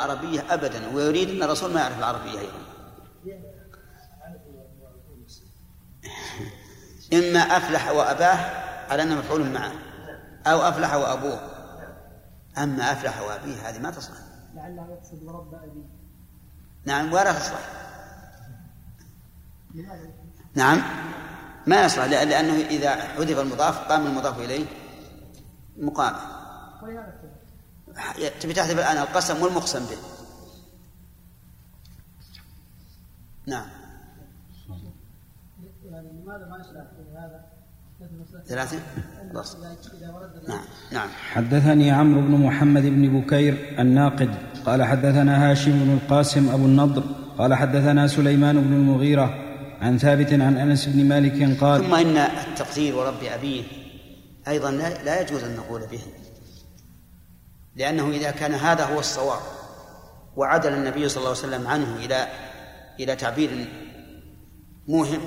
عربية أبدا ويريد أن الرسول ما يعرف العربية أيضا. إما أفلح وأباه على أنه مفعول معه أو أفلح وأبوه. أما أفلح وأبيه هذه ما تصلح. لعله يقصد ورب أبيه نعم ولا تصلح. نعم ما يصلح لأنه إذا حذف المضاف قام المضاف إليه مقام تبي تحذف الآن القسم والمقسم به. نعم. لماذا ما هذا ثلاثة نعم نعم. حدثني عمرو بن محمد بن بكير الناقد قال حدثنا هاشم بن القاسم أبو النضر قال حدثنا سليمان بن المغيرة عن ثابت عن أنس بن مالك قال ثم إن التقدير ورب أبيه أيضا لا يجوز أن نقول به. لأنه إذا كان هذا هو الصواب وعدل النبي صلى الله عليه وسلم عنه إلى إلى تعبير موهم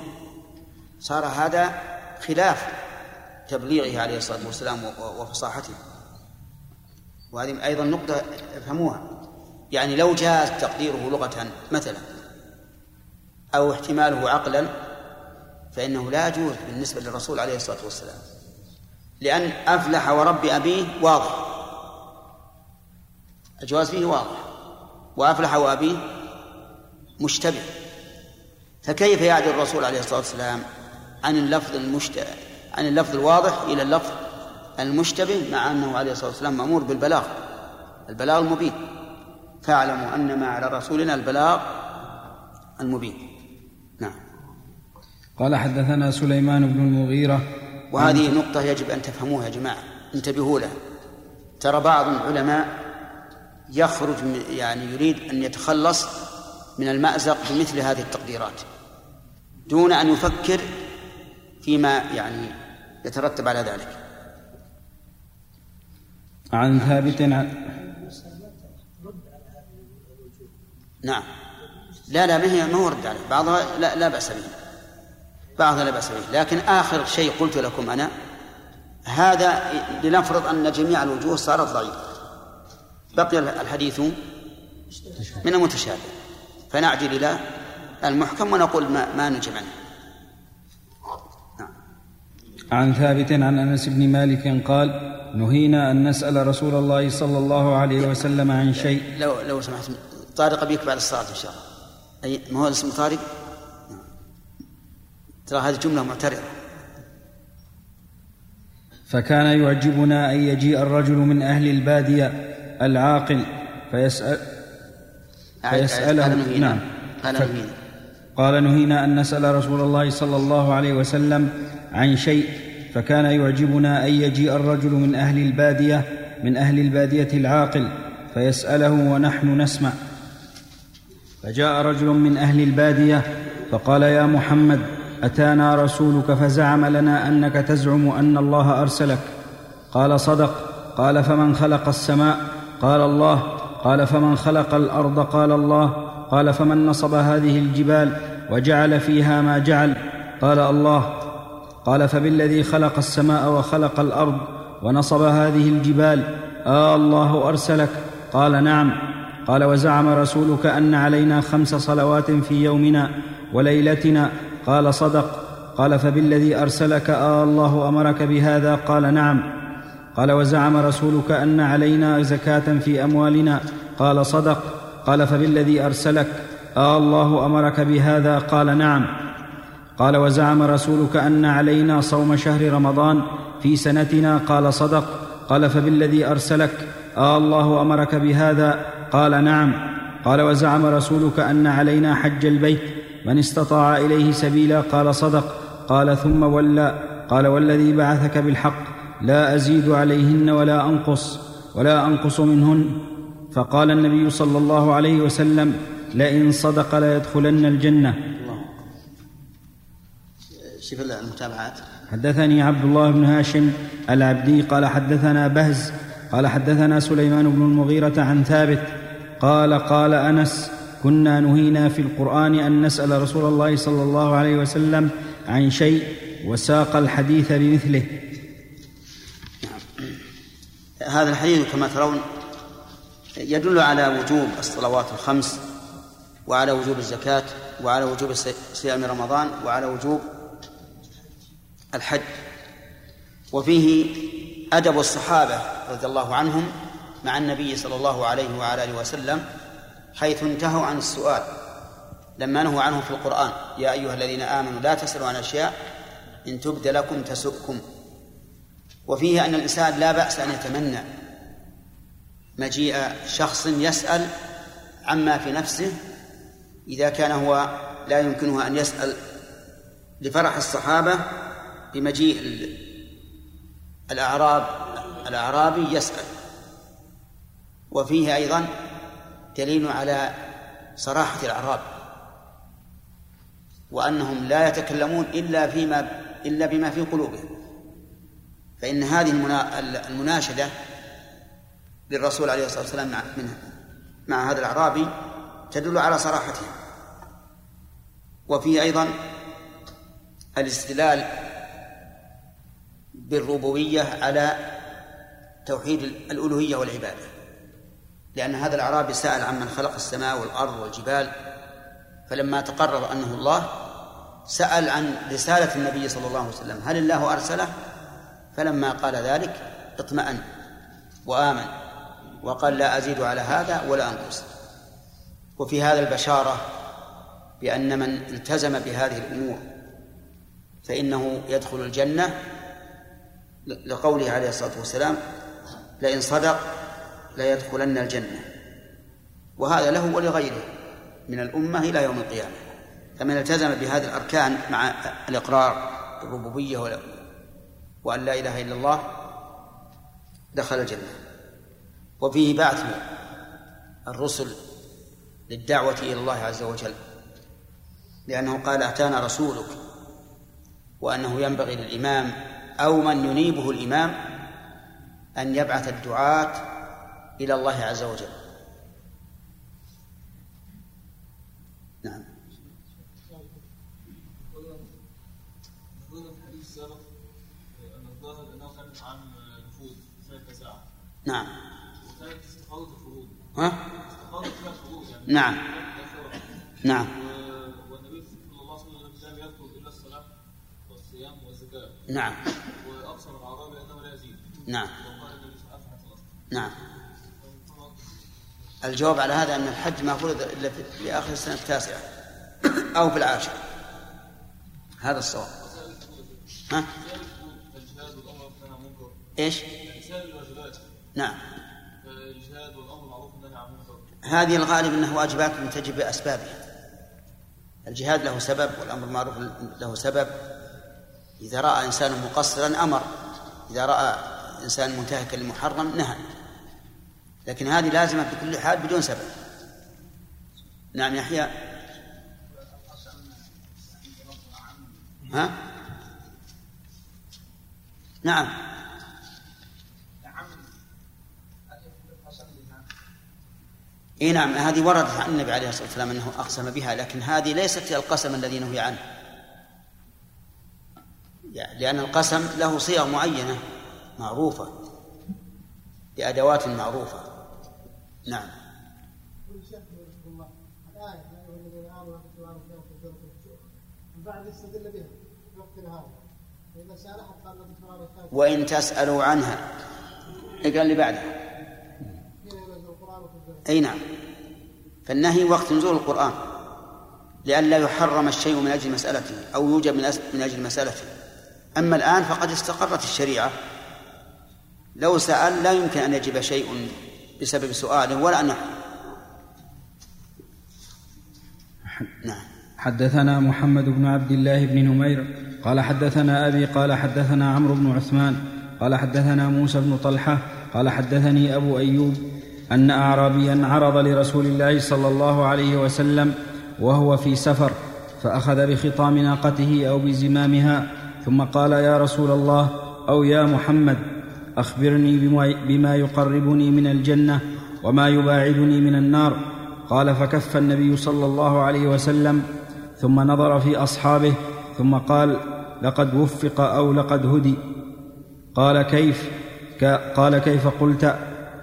صار هذا خلاف تبليغه عليه الصلاة والسلام وفصاحته. وهذه أيضا نقطة افهموها. يعني لو جاز تقديره لغة مثلا أو احتماله عقلا فإنه لا يجوز بالنسبة للرسول عليه الصلاة والسلام. لأن أفلح ورب أبيه واضح. الجواز فيه واضح. وأفلح وأبيه مشتبه. فكيف يعدل الرسول عليه الصلاة والسلام عن اللفظ المشتبه عن اللفظ الواضح إلى اللفظ المشتبه مع أنه عليه الصلاة والسلام مأمور بالبلاغ؟ البلاغ المبين. فاعلموا أن ما على رسولنا البلاغ المبين. نعم. قال حدثنا سليمان بن المغيرة. وهذه نقطة يجب أن تفهموها يا جماعة. انتبهوا لها. ترى بعض العلماء يخرج يعني يريد أن يتخلص من المأزق بمثل هذه التقديرات دون أن يفكر فيما يعني يترتب على ذلك. عن ثابت عن نعم. لا لا ما هي ما هو رد عليه. بعضها لا, لا بأس به. بعضها لا بأس به. لكن آخر شيء قلت لكم أنا هذا لنفرض أن جميع الوجوه صارت ضعيفة. بقي الحديث من المتشابه. فنعجل إلى المحكم ونقول ما, ما نجم عنه عن ثابت عن أنس بن مالك قال نهينا أن نسأل رسول الله صلى الله عليه وسلم عن شيء. لو لو سمحت طارق بك بعد الصلاة إن شاء الله. أي ما هو اسم طارق؟ ترى هذه جملة معترضة. فكان يعجبنا أن يجيء الرجل من أهل البادية العاقل فيسال فيساله نعم. قال نهينا. قال نهينا أن نسأل رسول الله صلى الله عليه وسلم عن شيء فكان يعجبنا أن يجيء الرجل من أهل الباديه من أهل البادية العاقل فيسأله ونحن نسمع. فجاء رجل من أهل البادية فقال يا محمد أتانا رسولك فزعم لنا أنك تزعم أن الله أرسلك. قال صدق. قال فمن خلق السماء قال الله قال فمن خلق الأرض قال الله قال فمن نصب هذه الجبال وجعل فيها ما جعل قال الله قال فبالذي خلق السماء وخلق الأرض ونصب هذه الجبال آه الله أرسلك قال نعم قال وزعم رسولك أن علينا خمس صلوات في يومنا وليلتنا قال صدق قال فبالذي أرسلك آه الله أمرك بهذا قال نعم. قال وزعم رسولك أن علينا زكاة في أموالنا. قال صدق. قال فبالذي أرسلك؟ آه الله أمرك بهذا؟ قال نعم. قال وزعم رسولك أن علينا صوم شهر رمضان في سنتنا؟ قال صدق. قال فبالذي أرسلك؟ آه الله أمرك بهذا؟ قال نعم. قال وزعم رسولك أن علينا حج البيت. من استطاع إليه سبيلا؟ قال صدق. قال ثم ولى. قال والذي بعثك بالحق؟ لا أزيد عليهن ولا أنقص ولا أنقص منهن. فقال النبي صلى الله عليه وسلم لئن صدق ليدخلن الجنة. شوف المتابعات. حدثني عبد الله بن هاشم العبدي قال حدثنا بهز قال حدثنا سليمان بن المغيرة عن ثابت قال قال أنس كنا نهينا في القرآن أن نسأل رسول الله صلى الله عليه وسلم عن شيء وساق الحديث بمثله. هذا الحديث كما ترون يدل على وجوب الصلوات الخمس وعلى وجوب الزكاة وعلى وجوب صيام رمضان وعلى وجوب الحج. وفيه أدب الصحابة رضي الله عنهم مع النبي صلى الله عليه وعلى آله وسلم حيث انتهوا عن السؤال لما نهوا عنه في القرآن يا أيها الذين آمنوا لا تسألوا عن أشياء إن تبد لكم تسؤكم. وفيه أن الإنسان لا بأس أن يتمنى مجيء شخص يسأل عما في نفسه إذا كان هو لا يمكنه أن يسأل لفرح الصحابة بمجيء الأعراب الأعرابي يسأل. وفيه أيضا دليل على صراحة الأعراب وأنهم لا يتكلمون إلا فيما إلا بما في قلوبهم. فإن هذه المناشدة للرسول عليه الصلاة والسلام مع مع هذا الأعرابي تدل على صراحته وفيه أيضا الاستدلال بالربوبية على توحيد الألوهية والعبادة. لأن هذا الأعرابي سأل عمن خلق السماء والأرض والجبال فلما تقرر أنه الله سأل عن رسالة النبي صلى الله عليه وسلم هل الله أرسله؟ فلما قال ذلك اطمأن وآمن وقال لا أزيد على هذا ولا أنقص. وفي هذا البشارة بأن من التزم بهذه الأمور فإنه يدخل الجنة لقوله عليه الصلاة والسلام لئن صدق ليدخلن الجنة. وهذا له ولغيره من الأمة إلى يوم القيامة. فمن التزم بهذه الأركان مع الإقرار بالربوبية وأن لا إله إلا الله دخل الجنة. وفيه بعث الرسل للدعوة إلى الله عز وجل لأنه قال أتانا رسولك وأنه ينبغي للإمام أو من ينيبه الإمام أن يبعث الدعاة إلى الله عز وجل نعم نعم. ها؟ يعني نعم. نعم. والنبي صلى الله عليه وسلم لم يذكر إلا الصلاة والصيام والزكاة نعم. أنه لا يزيد نعم. نعم. الجواب على هذا أن الحج ما فرض إلا في آخر السنة التاسعة. أو في العاشرة هذا الصواب. ها؟ إيش؟ نعم. والامر معروف عن هذه الغالب أنه واجبات تجب باسبابها الجهاد له سبب والأمر المعروف له سبب. إذا رأى إنسان مقصرا أمر. إذا رأى إنسان منتهكا للمحرم نهى. لكن هذه لازمة في كل حال بدون سبب. نعم يحيى ها؟ نعم. إي نعم هذه وردت عن النبي عليه الصلاة والسلام أنه أقسم بها لكن هذه ليست القسم الذي نهي عنه. لأن القسم له صيغ معينة معروفة بأدوات معروفة. نعم. وإن تسألوا عنها اقرأ اللي بعدها؟ أي نعم. فالنهي وقت نزول القرآن لئلا يحرم الشيء من أجل مسألته أو يوجب من أجل مسألته. أما الآن فقد استقرت الشريعة. لو سأل لا يمكن أن يجب شيء بسبب سؤاله ولا أن نعم. حدثنا محمد بن عبد الله بن نمير قال حدثنا أبي قال حدثنا عمرو بن عثمان قال حدثنا موسى بن طلحة قال حدثني أبو أيوب أن اعرابيا عرض لرسول الله صلى الله عليه وسلم وهو في سفر فأخذ بخطام ناقته أو بزمامها ثم قال يا رسول الله أو يا محمد أخبرني بما يقربني من الجنة وما يباعدني من النار. قال فكف النبي صلى الله عليه وسلم ثم نظر في أصحابه ثم قال لقد وفق أو لقد هدي. قال كيف؟ قال كيف قلت؟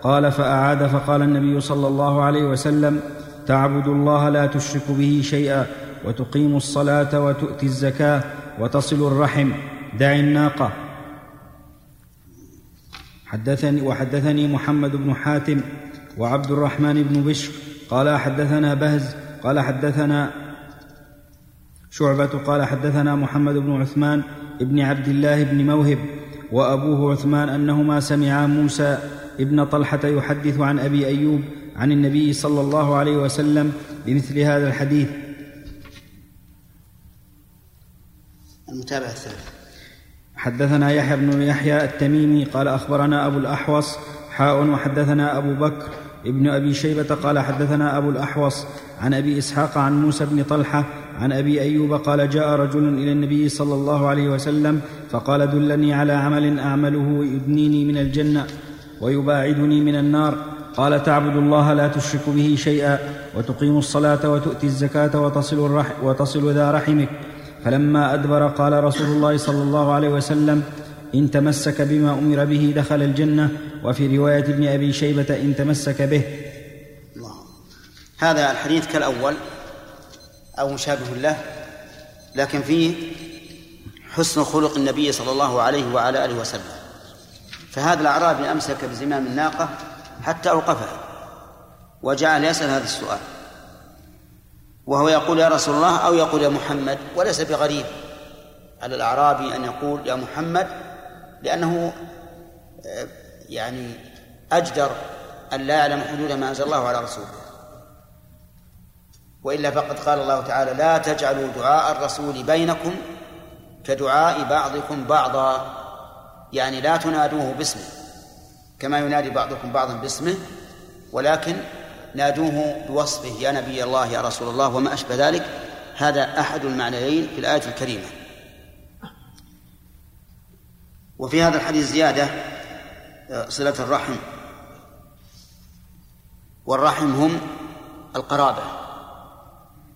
قال فأعاد فقال النبي صلى الله عليه وسلم تعبد الله لا تشرك به شيئا وتقيم الصلاة وتؤتي الزكاة وتصل الرحم. دع الناقة. حدثني وحدثني محمد بن حاتم وعبد الرحمن بن بشر. قال حدثنا بهز. قال حدثنا شعبة. قال حدثنا محمد بن عثمان بن عبد الله بن موهب وأبوه عثمان أنهما سمعا موسى ابن طلحة يحدث عن أبي أيوب عن النبي صلى الله عليه وسلم بمثل هذا الحديث. المتابعة الثالثة. حدثنا يحيى بن يحيى التميمي قال أخبرنا أبو الأحوص حاء وحدثنا أبو بكر ابن أبي شيبة قال حدثنا أبو الأحوص عن أبي إسحاق عن موسى بن طلحة عن أبي أيوب قال جاء رجل إلى النبي صلى الله عليه وسلم فقال دلني على عمل أعمله يدنيني من الجنة. ويباعدني من النار. قال تعبد الله لا تشرك به شيئا وتقيم الصلاة وتؤتي الزكاة وتصل, الرح وتصل ذا رحمك. فلما أدبر قال رسول الله صلى الله عليه وسلم إن تمسك بما أمر به دخل الجنة. وفي رواية ابن أبي شيبة إن تمسك به. الله. هذا الحديث كالأول أو مشابه له لكن فيه حسن خلق النبي صلى الله عليه وعلى آله وسلم. فهذا الأعرابي أمسك بزمام الناقة حتى أوقفها وجعل يسأل هذا السؤال. وهو يقول يا رسول الله أو يقول يا محمد وليس بغريب على الأعرابي أن يقول يا محمد لأنه آه، يعني أجدر أن لا يعلم حدود ما أنزل الله على رسوله. وإلا فقد قال الله تعالى لا تجعلوا دعاء الرسول بينكم كدعاء بعضكم بعضا. يعني لا تنادوه باسمه كما ينادي بعضكم بعضا باسمه ولكن نادوه بوصفه يا نبي الله يا رسول الله وما أشبه ذلك. هذا أحد المعنيين في الآية الكريمة. وفي هذا الحديث زيادة آه، صلة الرحم. والرحم هم القرابة.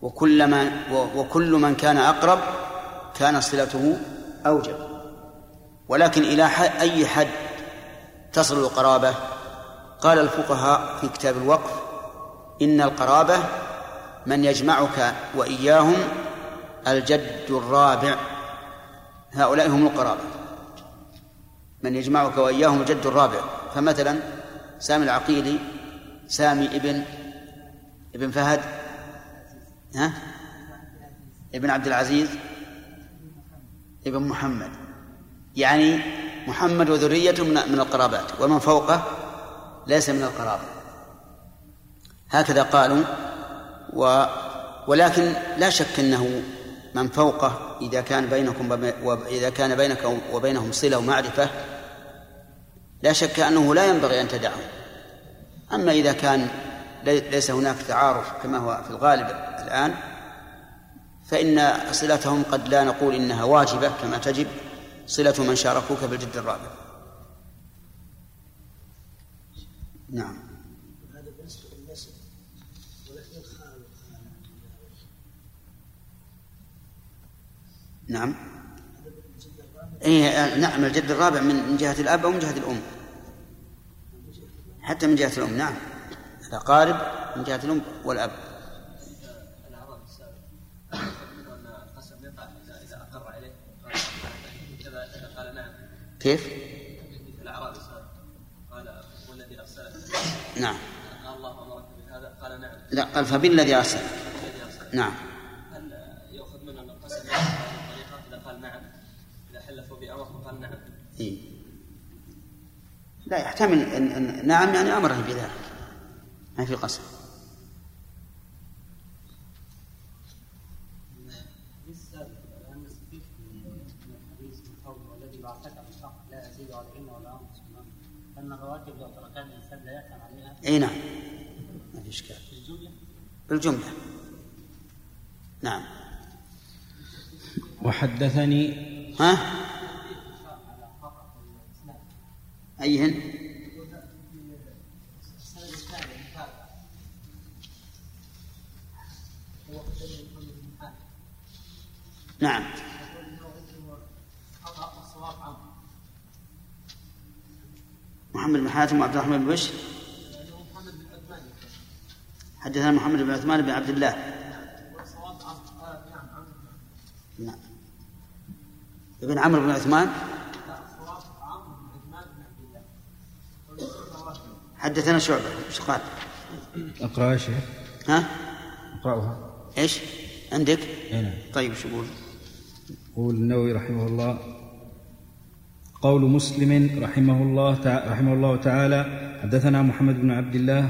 وكلما وكل من كان أقرب كان صلته أوجب. ولكن إلى أي حد تصل القرابة؟ قال الفقهاء في كتاب الوقف إن القرابة من يجمعك وإياهم الجد الرابع. هؤلاء هم القرابة. من يجمعك وإياهم الجد الرابع. فمثلا سامي العقيلي سامي ابن ابن فهد ها؟ ابن عبد العزيز ابن محمد. يعني محمد وذريته من من القرابات ومن فوقه ليس من القرابة. هكذا قالوا و ولكن لا شك أنه من فوقه إذا كان بينكم واذا كان بينك وبينهم صلة ومعرفة لا شك أنه لا ينبغي أن تدعه. أما إذا كان ليس هناك تعارف كما هو في الغالب الآن فإن صلتهم قد لا نقول إنها واجبة كما تجب. صلة من شاركوك بالجد الرابع. نعم. نعم. إيه نعم الجد الرابع من جهة الأب أو من جهة الأم. حتى من جهة الأم نعم. الأقارب من جهة الأم والأب. كيف؟ الأعرابي قال والذي أرسلك. نعم. قال الله أمرك بهذا. قال نعم. لا قال فبالذي أرسلك. نعم. إيه؟ لا يحتمل إن نعم يعني أمره بذلك. ما في قسم الرواتب لو تركها الإنسان لا عليها أي نعم. ما في إشكال. بالجملة. بالجملة. نعم. وحدثني ها؟ أيهن؟ نعم. حاتم وعبد الرحمن بن بشر حدثنا محمد بن عثمان بن عبد الله نعم ابن عمرو بن عثمان حدثنا شعبة إيش قال؟ اقرأها يا شيخ ها؟ اقرأها إيش؟ عندك؟ أي نعم طيب شو يقول؟ يقول النووي رحمه الله قول مسلم رحمه الله. رحمه الله تعالى حدثنا محمد بن عبد الله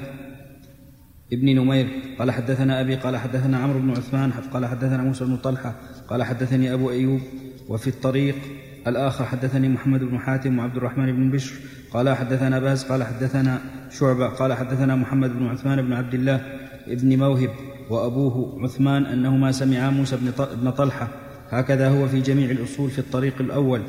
ابن نمير قال حدثنا أبي قال حدثنا عمرو بن عثمان قال حدثنا موسى بن طلحة قال حدثني أبو أيوب وفي الطريق الآخر حدثني محمد بن حاتم وعبد الرحمن بن بشر قال حدثنا باز قال حدثنا شعبة قال حدثنا محمد بن عثمان بن عبد الله ابن موهب وأبوه عثمان أنهما سمعا موسى بن طلحة هكذا هو في جميع الأصول في الطريق الأول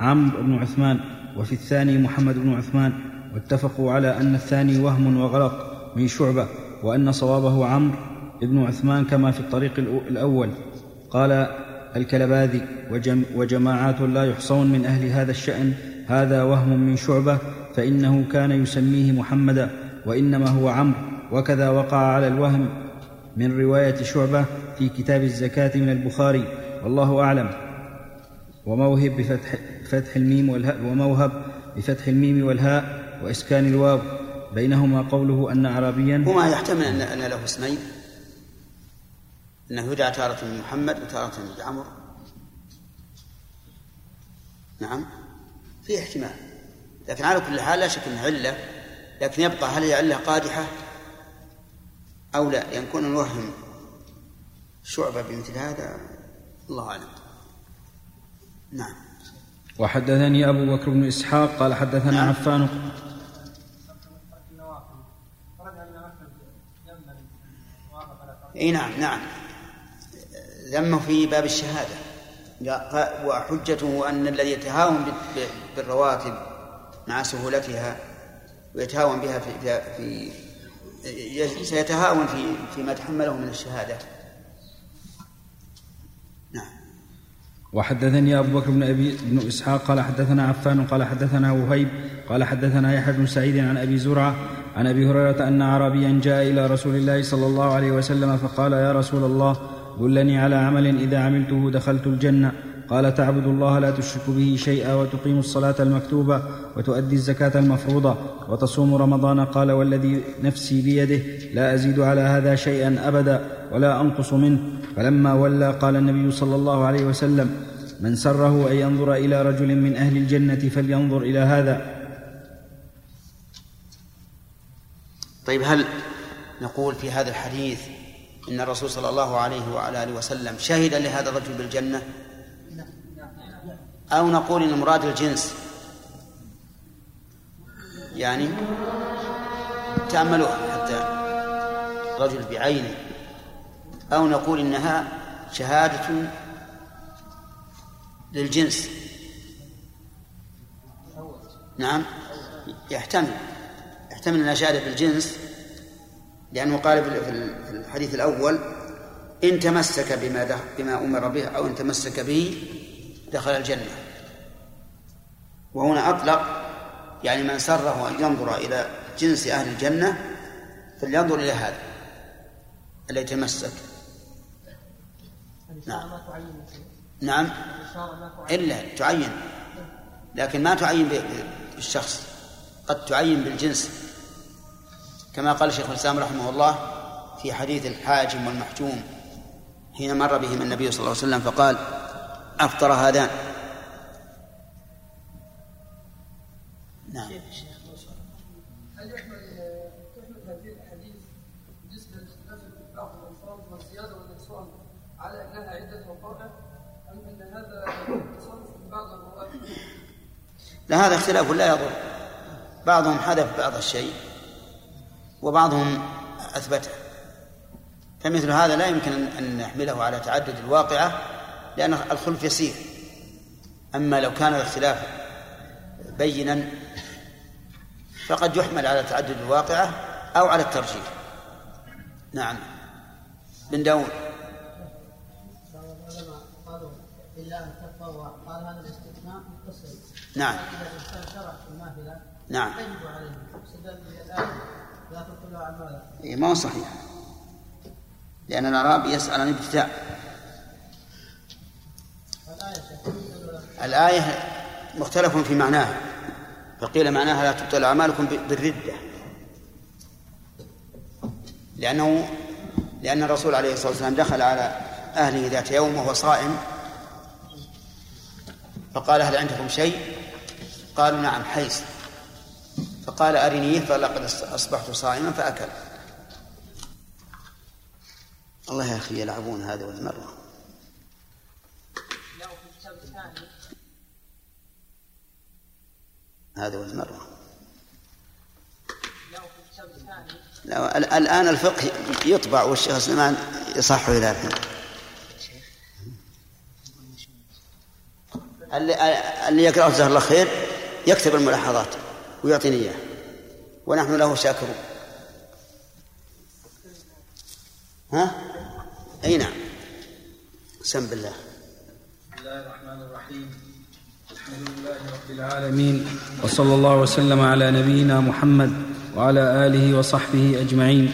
عمرو بن عثمان وفي الثاني محمد بن عثمان واتفقوا على أن الثاني وهم وغلط من شعبة وأن صوابه عمرو بن عثمان كما في الطريق الأول. قال الكلباذي وجم وجماعات لا يحصون من أهل هذا الشأن هذا وهم من شعبة فإنه كان يسميه محمدا وإنما هو عمرو. وكذا وقع على الوهم من رواية شعبة في كتاب الزكاة من البخاري والله أعلم. وموهب بفتح فتح الميم والهاء وموهب بفتح الميم والهاء وإسكان الواو. بينهما قوله أن اعرابيا وما يحتمل ان أن له اسمين. إنه يدعى تارة بمحمد وتارة بعمر نعم. في احتمال. لكن على كل حال لا شك انها علة. لكن يبقى هل هي علة قادحة؟ أو لا؟ لأن كنا نوهم شعبة بمثل هذا الله أعلم. نعم. وحدثني أبو بكر بن إسحاق قال حدثنا. عفان. إي نعم نعم. ذمه في باب الشهادة. وحجته أن الذي يتهاون بالرواتب مع سهولتها ويتهاون بها في, في سيتهاون في فيما تحمله من الشهادة. وحدثني أبو بكر بن أبي بن إسحاق قال حدثنا عفان قال حدثنا وهيب قال حدثنا يحيى بن سعيد عن أبي زرعة عن أبي هريرة أن أعرابيا جاء إلى رسول الله صلى الله عليه وسلم فقال يا رسول الله دلني على عمل إذا عملته دخلت الجنة. قال تعبد الله لا تشرك به شيئا وتقيم الصلاة المكتوبة وتؤدي الزكاة المفروضة وتصوم رمضان. قال والذي نفسي بيده لا أزيد على هذا شيئا أبدا. ولا أنقص منه. فلما ولى قال النبي صلى الله عليه وسلم من سره أن ينظر إلى رجل من أهل الجنة فلينظر إلى هذا. طيب هل نقول في هذا الحديث إن الرسول صلى الله عليه وعلى آله وسلم شهد لهذا الرجل بالجنة؟ أو نقول إن مراد الجنس؟ يعني تأملوها حتى رجل بعينه. أو نقول إنها شهادة للجنس. نعم. يحتمل. يحتمل أنها شهادة بالجنس لأنه قال في الحديث الأول إن تمسك بما بما أمر به أو إن تمسك به دخل الجنة. وهنا أطلق يعني من سره أن ينظر إلى جنس أهل الجنة فلينظر إلى هذا الذي تمسك. نعم. نعم. إلا تعين. لكن ما تعين بالشخص قد تعين بالجنس. كما قال شيخ الإسلام رحمه الله في حديث الحاجم والمحجوم حين مر بهم النبي صلى الله عليه وسلم فقال أفطر هذان. نعم. لا هذا اختلاف لا يضر. بعضهم حذف بعض الشيء وبعضهم أثبته. فمثل هذا لا يمكن ان نحمله على تعدد الواقعة لأن الخلف يسير. أما لو كان الاختلاف بينا فقد يحمل على تعدد الواقعة أو على الترجيح. نعم. بن داود. قال هذا نعم. على ماذا؟ ما هو صحيح. لأن الأعرابي يسأل عن الابتداء الآية مختلف في معناها. فقيل معناها لا تبطل أعمالكم بالردة. لأنه لأن الرسول عليه الصلاة والسلام دخل على أهله ذات يوم وهو صائم. فقال هل عندكم شيء؟ قالوا نعم حيث. فقال أرنيه فلقد أصبحت صائما فأكل. الله يا أخي يلعبون هذا والمرة هذا والمرة لا الآن الفقه يطبع والشيخ سليمان يصحه إلى الحين اللي, اللي يقرأه جزاه الله خير. يكتب الملاحظات ويعطيني إياه ونحن له شاكرون. ها؟ أي نعم. سم بالله. بسم الله الرحمن الرحيم. الحمد لله رب العالمين. وصلى الله وسلم على نبينا محمد وعلى آله وصحبه أجمعين.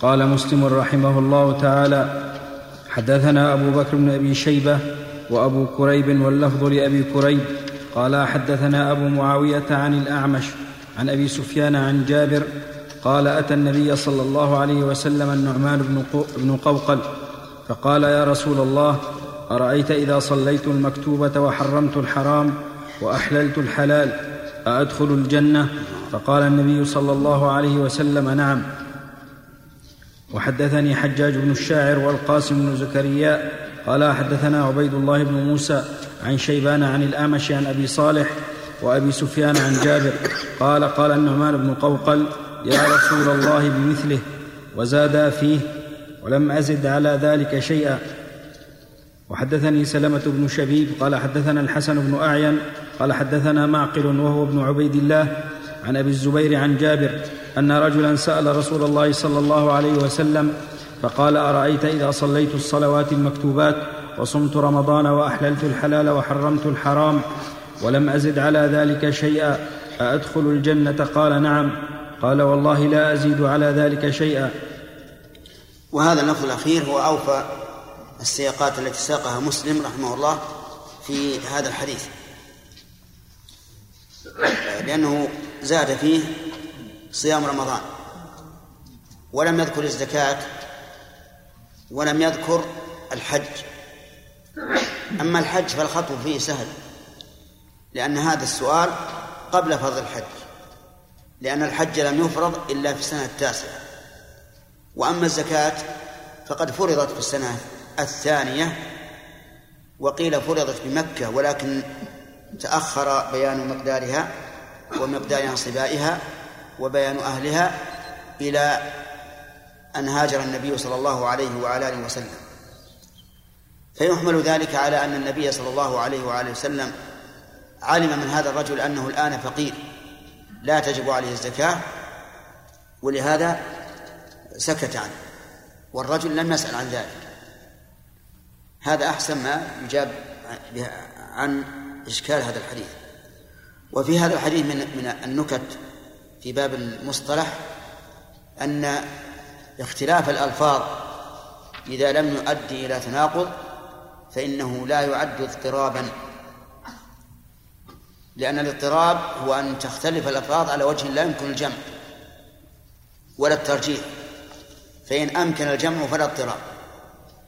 قال مسلم رحمه الله تعالى حدثنا أبو بكر بن أبي شيبة وأبو كريب واللفظ لأبي كريب. قال حدثنا أبو معاوية عن الأعمش عن أبي سفيان عن جابر قال أتى النبي صلى الله عليه وسلم النعمان بن قوقل فقال يا رسول الله أرأيت إذا صليت المكتوبة وحرمت الحرام وأحللت الحلال أأدخل الجنة؟ فقال النبي صلى الله عليه وسلم نعم. وحدثني حجاج بن الشاعر والقاسم بن زكريا قال حدثنا عبيد الله بن موسى عن شيبان عن الأعمش عن أبي صالح وأبي سفيان عن جابر. قال قال النعمان بن قوقل يا رسول الله بمثله وزادا فيه ولم أزد على ذلك شيئا. وحدثني سلمة بن شبيب قال حدثنا الحسن بن أعين قال حدثنا معقل وهو ابن عبيد الله عن أبي الزبير عن جابر أن رجلا سأل رسول الله صلى الله عليه وسلم فقال أرأيت إذا صليت الصلوات المكتوبات؟ وصمت رمضان وأحللت الحلال وحرمت الحرام ولم أزد على ذلك شيئا. أأدخل الجنة؟ قال نعم. قال والله لا أزيد على ذلك شيئا. وهذا اللفظ الأخير هو أوفى السياقات التي ساقها مسلم رحمه الله في هذا الحديث. لأنه زاد فيه صيام رمضان. ولم يذكر الزكاة ولم يذكر الحج. أما الحج فالخطب فيه سهل لأن هذا السؤال قبل فرض الحج لأن الحج لم يفرض إلا في السنة التاسعة. وأما الزكاة فقد فرضت في السنة الثانية وقيل فرضت بمكة ولكن تأخر بيان مقدارها ومقدار انصبائها وبيان أهلها إلى أن هاجر النبي صلى الله عليه وعلى آله وسلم. فيحمل ذلك على أن النبي صلى الله عليه وآله وسلم علم من هذا الرجل أنه الآن فقير لا تجب عليه الزكاة ولهذا سكت عنه والرجل لم يسأل عن ذلك. هذا أحسن ما يجاب عن إشكال هذا الحديث. وفي هذا الحديث من من النكت في باب المصطلح أن اختلاف الألفاظ إذا لم يؤدي إلى تناقض فإنه لا يعد اضطرابا. لأن الاضطراب هو أن تختلف الألفاظ على وجه لا يمكن الجمع ولا الترجيح. فإن أمكن الجمع فلا اضطراب.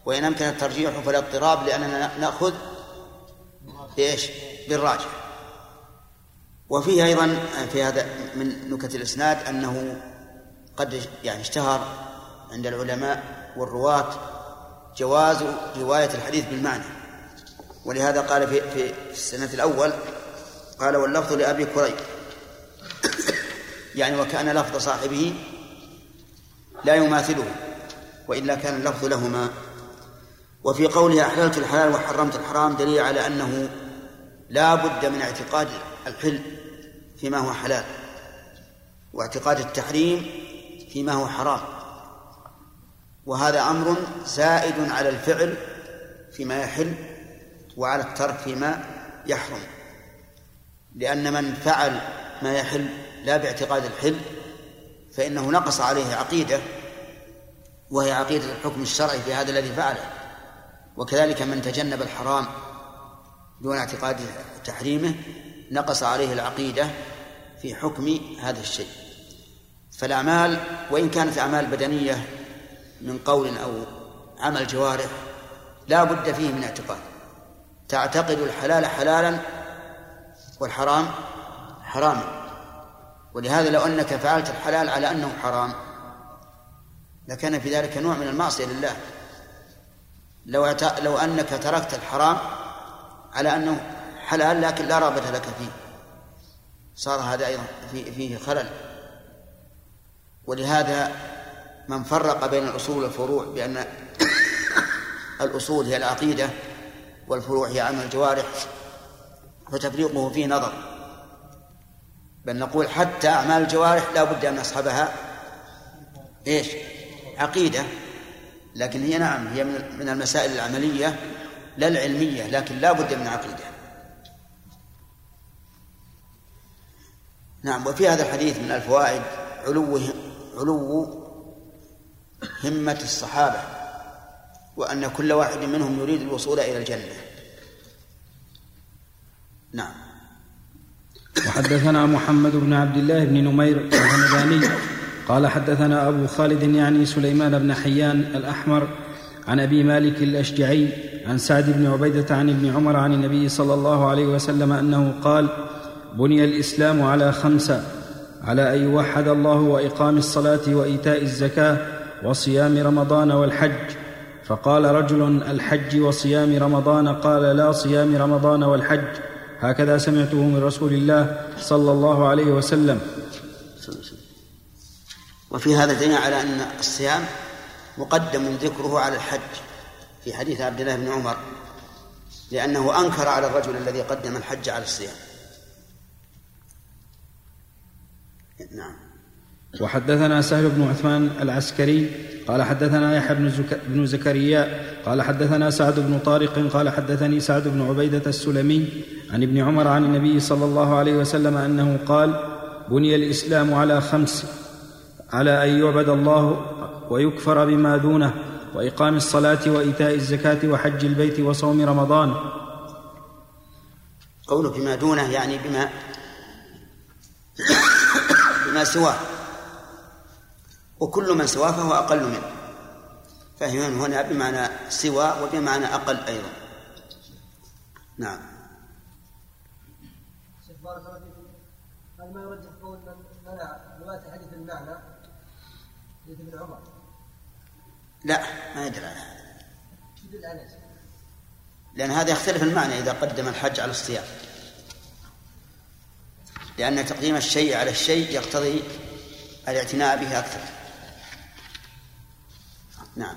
وإن أمكن الترجيح فلا اضطراب لأننا نأخذ بإيش؟ بالراجح. وفيه أيضا في هذا من نكت الإسناد أنه قد يعني اشتهر عند العلماء والرواة جواز رواية الحديث بالمعنى. ولهذا قال في في السنة الأول قال واللفظ لأبي كريب. يعني وكان لفظ صاحبه لا يماثله وإلا كان اللفظ لهما. وفي قوله أحللت الحلال وحرمت الحرام دليل على أنه لا بد من اعتقاد الحل فيما هو حلال واعتقاد التحريم فيما هو حرام. وهذا أمر زائد على الفعل فيما يحل وعلى الترك فيما يحرم. لأن من فعل ما يحل لا باعتقاد الحل فإنه نقص عليه عقيدة وهي عقيدة الحكم الشرعي في هذا الذي فعله. وكذلك من تجنب الحرام دون اعتقاد تحريمه نقص عليه العقيدة في حكم هذا الشيء. فالأعمال وإن كانت أعمال بدنية من قول أو عمل جوارح لا بد فيه من اعتقاد. تعتقد الحلال حلالا والحرام حراما. ولهذا لو أنك فعلت الحلال على أنه حرام لكان في ذلك نوع من المعصية لله. لو لو أنك تركت الحرام على أنه حلال لكن لا رغبة لك فيه. صار هذا أيضا فيه خلل. ولهذا من فرق بين الأصول والفروع بأن الأصول هي العقيدة والفروع هي عمل الجوارح فتفريقه فيه نظر. بل نقول حتى أعمال الجوارح لا بد أن يصحبها إيش؟ عقيدة. لكن هي نعم هي من المسائل العملية لا العلمية لكن لا بد من عقيدة. نعم وفي هذا الحديث من الفوائد علو علو همة الصحابة وأن كل واحد منهم يريد الوصول إلى الجنة. نعم. وحدثنا محمد بن عبد الله بن نمير الهمداني قال حدثنا أبو خالد يعني سليمان بن حيان الأحمر عن أبي مالك الأشجعي عن سعد بن عبيدة عن ابن عمر عن النبي صلى الله عليه وسلم أنه قال بني الإسلام على خمسة على أن يوحد الله وإقام الصلاة وإيتاء الزكاة وصيام رمضان والحج. فقال رجل الحج وصيام رمضان. قال لا صيام رمضان والحج. هكذا سمعته من رسول الله صلى الله عليه وسلم. وفي هذا دليل على أن الصيام مقدم ذكره على الحج. في حديث عبد الله بن عمر لأنه أنكر على الرجل الذي قدم الحج على الصيام. نعم. وحدثنا سهل بن عثمان العسكري قال حدثنا يحيى بن, زك... بن زكريا قال حدثنا سعد بن طارق قال حدثني سعد بن عبيدة السلمي عن ابن عمر عن النبي صلى الله عليه وسلم أنه قال بني الإسلام على خمس على أن يعبد الله ويكفر بما دونه وإقام الصلاة وإيتاء الزكاة وحج البيت وصوم رمضان. قوله بما دونه يعني بما بما سواه. وكل من سواه فهو أقل منه. فهي هنا بمعنى سوى وبمعنى أقل أيضا. نعم. بارك الله فيكم هل ما يرجح قول من منع رواية حديث المعنى حديث ابن عمر؟ لا ما يدل على هذا لأن هذا يختلف المعنى إذا قدم الحج على الصيام. لأن تقديم الشيء على الشيء يقتضي الاعتناء به أكثر. نعم.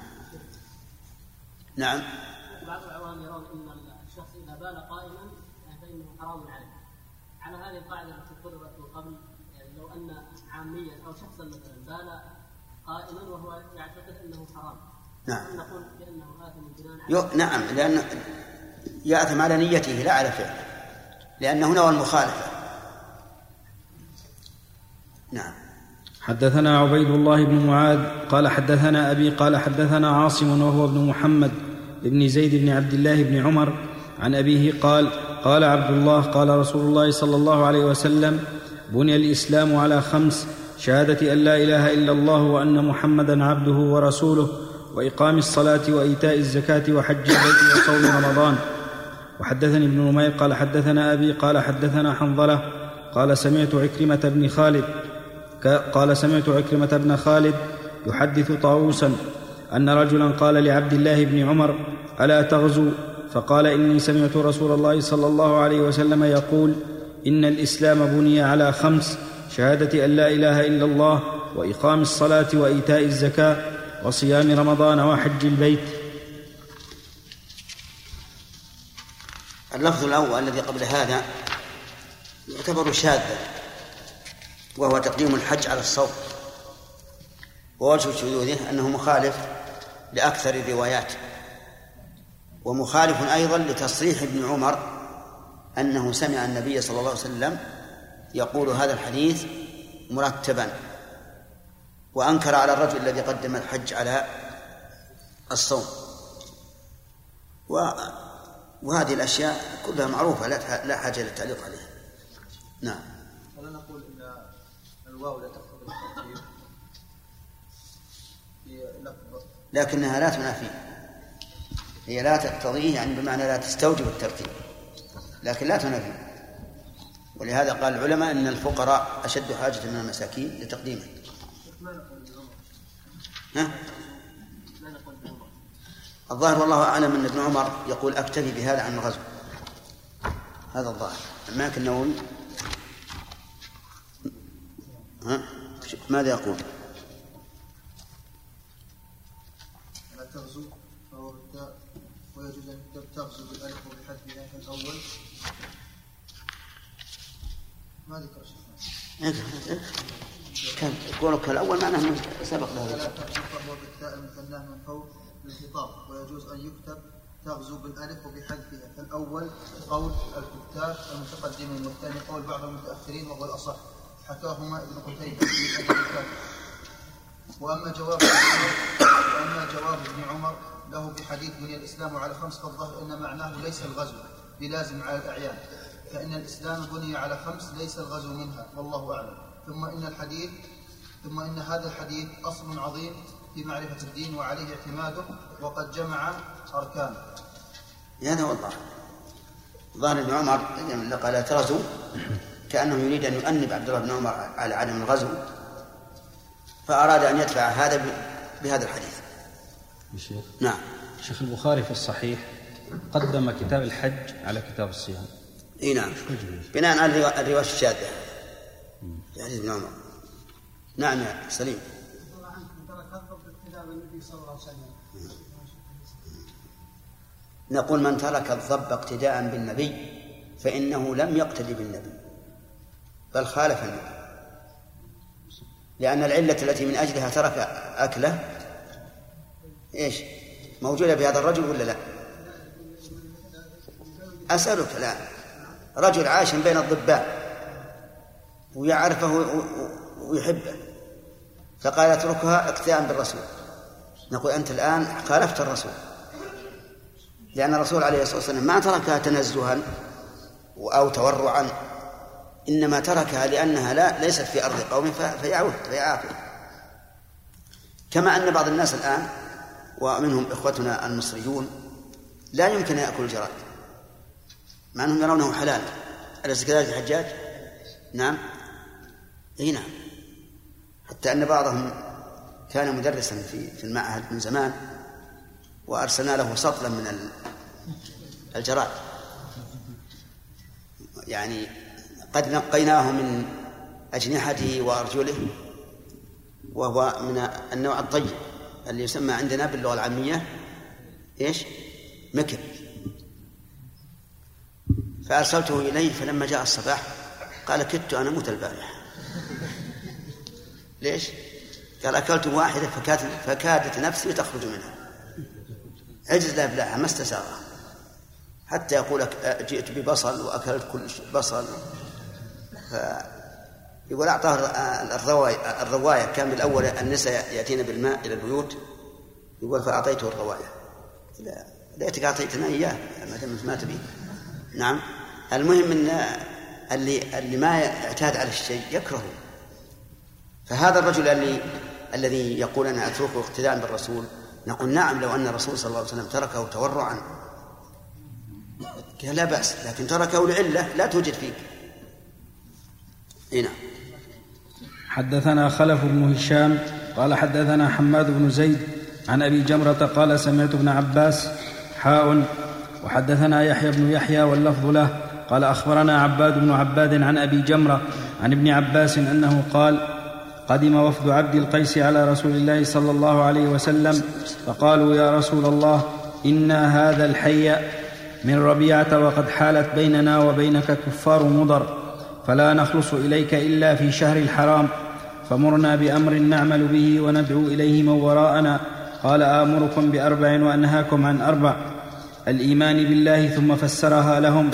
نعم. بعض العوام يرون أن الشخص إذا بال قائما فإنه حرام عليه. على هذه القاعدة التي فرضت من قبل يعني لو أن عاميا أو شخصا مثلا بال قائما وهو يعتقد أنه حرام. نعم. نقول بأنه آثم بناء نعم لأن يأثم على نيته لا على فعله. لأنه نوى المخالفة نعم. حدثنا عبيد الله بن معاذ قال حدثنا أبي قال حدثنا عاصم وهو ابن محمد بن زيد بن عبد الله بن عمر عن أبيه قال قال عبد الله قال رسول الله صلى الله عليه وسلم بني الإسلام على خمس شهادة أن لا إله إلا الله وأن محمدا عبده ورسوله وإقام الصلاة وإيتاء الزكاة وحج البيت وصوم رمضان. وحدثني ابن نمير قال حدثنا أبي قال حدثنا حنظلة قال سمعت عكرمة بن خالد قال سمعت عكرمة بن خالد يحدث طاووسا أن رجلا قال لعبد الله بن عمر ألا تغزو؟ فقال إني سمعت رسول الله صلى الله عليه وسلم يقول إن الإسلام بني على خمس شهادة أن لا إله إلا الله وإقام الصلاة وإيتاء الزكاة وصيام رمضان وحج البيت. اللفظ الأول الذي قبل هذا يعتبر شاذا. وهو تقديم الحج على الصوم. ووجه شذوذه أنه مخالف لأكثر الروايات. ومخالف أيضا لتصريح ابن عمر أنه سمع النبي صلى الله عليه وسلم يقول هذا الحديث مرتبا وأنكر على الرجل الذي قدم الحج على الصوم. و وهذه الأشياء كلها معروفة لا حاجة للتعليق عليها. نعم. لا لكنها لا تنافيه هي لا تقتضيه يعني بمعنى لا تستوجب الترتيب. لكن لا تنافيه ولهذا قال العلماء إن الفقراء أشد حاجة من المساكين لتقديمه. ها؟ الظاهر والله أعلم أن ابن عمر يقول أكتفي بهذا عن الغزو. هذا الظاهر. المالك النووي ها؟ ماذا يقول؟ لا تغزو فهو ويجوز أن تغزو بالألف وبحذفها في الأول؟ ما ذكر شيخ كان قولك الأول معناه انه سبق له ولا تغزو فهو بالتاء المثناه من فوق للخطاب. ويجوز أن يكتب تغزو بالألف وبحذفها فالاول قول الكتاب المتقدمين والثاني قول بعض المتأخرين وهو الأصح. حكاهما ابن قتيبة في أدب وأما جواب وأما جواب ابن عمر له بحديث بني الإسلام على خمس فالظاهر أن معناه ليس الغزو بلازم على الأعيان. فإن الإسلام بني على خمس ليس الغزو منها والله أعلم. ثم إن الحديث ثم إن هذا الحديث أصل عظيم في معرفة الدين وعليه اعتماده وقد جمع أركانه. هو الظاهر ظاهر ابن عمر لما قال تغزو. كأنه يريد أن يؤنب عبد الله بن عمر على عدم الغزو فأراد أن يدفع هذا بهذا الحديث. الشيخ نعم. شيخ البخاري في الصحيح قدم كتاب الحج على كتاب الصيام. إي نعم. بناء على الرواية الشاذة. في حديث ابن عمر. نعم يا سليم. نقول من ترك الضب اقتداء بالنبي فإنه لم يقتدي بالنبي. بل خالف النبي لأن العلة التي من أجلها ترك أكله إيش؟ موجودة في هذا الرجل ولا لا؟ أسألك الآن. رجل عاش بين الضباء ويعرفه ويحبه فقال اتركها اقتداء بالرسول. نقول أنت الآن خالفت الرسول. لأن الرسول عليه الصلاة والسلام ما تركها تنزها أو تورعا. إنما تركها لأنها لا ليست في أرض قوم فيعود فيعافي كما أن بعض الناس الآن ومنهم إخوتنا المصريون لا يمكن أن يأكل الجراد مع أنهم يرونه حلال. أليس كذلك الحجاج؟ نعم. أي نعم. حتى أن بعضهم كان مدرسا في في المعهد من زمان وأرسلنا له سطلا من الجراد. يعني قد نقيناه من أجنحته وأرجله وهو من النوع الطيب اللي يسمى عندنا باللغة العامية إيش؟ مكر. فأرسلته إليه فلما جاء الصباح قال كدت أنا موت البارحة ليش؟ قال أكلت واحدة فكادت, فكادت نفسي تخرج منها. عجز لا ما استساغها. حتى يقول جئت ببصل وأكلت كل بصل. يقول أعطاه الرواية الرواية كان بالأول النساء يأتين بالماء إلى البيوت يقول فأعطيته الرواية. ليتك أعطيتنا إياه ما ما تبي. نعم. المهم أن اللي اللي ما اعتاد على الشيء يكرهه. فهذا الرجل اللي الذي يقول أنا أتركه اقتداء بالرسول نقول نعم لو أن الرسول صلى الله عليه وسلم تركه تورعا. لا بأس لكن تركه لعلة لا توجد فيك. هنا حدثنا خلف بن هشام قال حدثنا حماد بن زيد عن أبي جمرة قال سمعت ابن عباس حاء وحدثنا يحيى بن يحيى واللفظ له قال أخبرنا عباد بن عباد عن أبي جمرة عن ابن عباس أنه قال قدم وفد عبد القيس على رسول الله صلى الله عليه وسلم فقالوا يا رسول الله إنا هذا الحي من ربيعة وقد حالت بيننا وبينك كفار مضر. فلا نخلص إليك إلا في شهر الحرام فمرنا بأمر نعمل به وندعو إليه من وراءنا. قال آمركم بأربع وأنهاكم عن أربع. الإيمان بالله ثم فسرها لهم.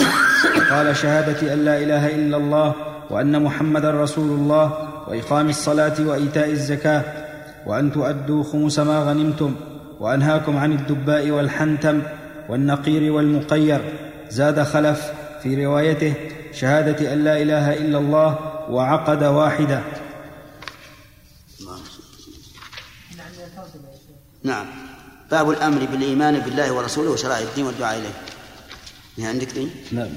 قال شهادة أن لا إله إلا الله وأن محمدا رسول الله وإقام الصلاة وإيتاء الزكاة وأن تؤدوا خمس ما غنمتم وأنهاكم عن الدباء والحنتم والنقير والمقير. زاد خلف في روايته شهادة أن لا إله إلا الله وعقد واحدة. نعم. باب الأمر بالإيمان بالله ورسوله وشرائع الدين والدعاء إليه. هي عندك دي؟ لا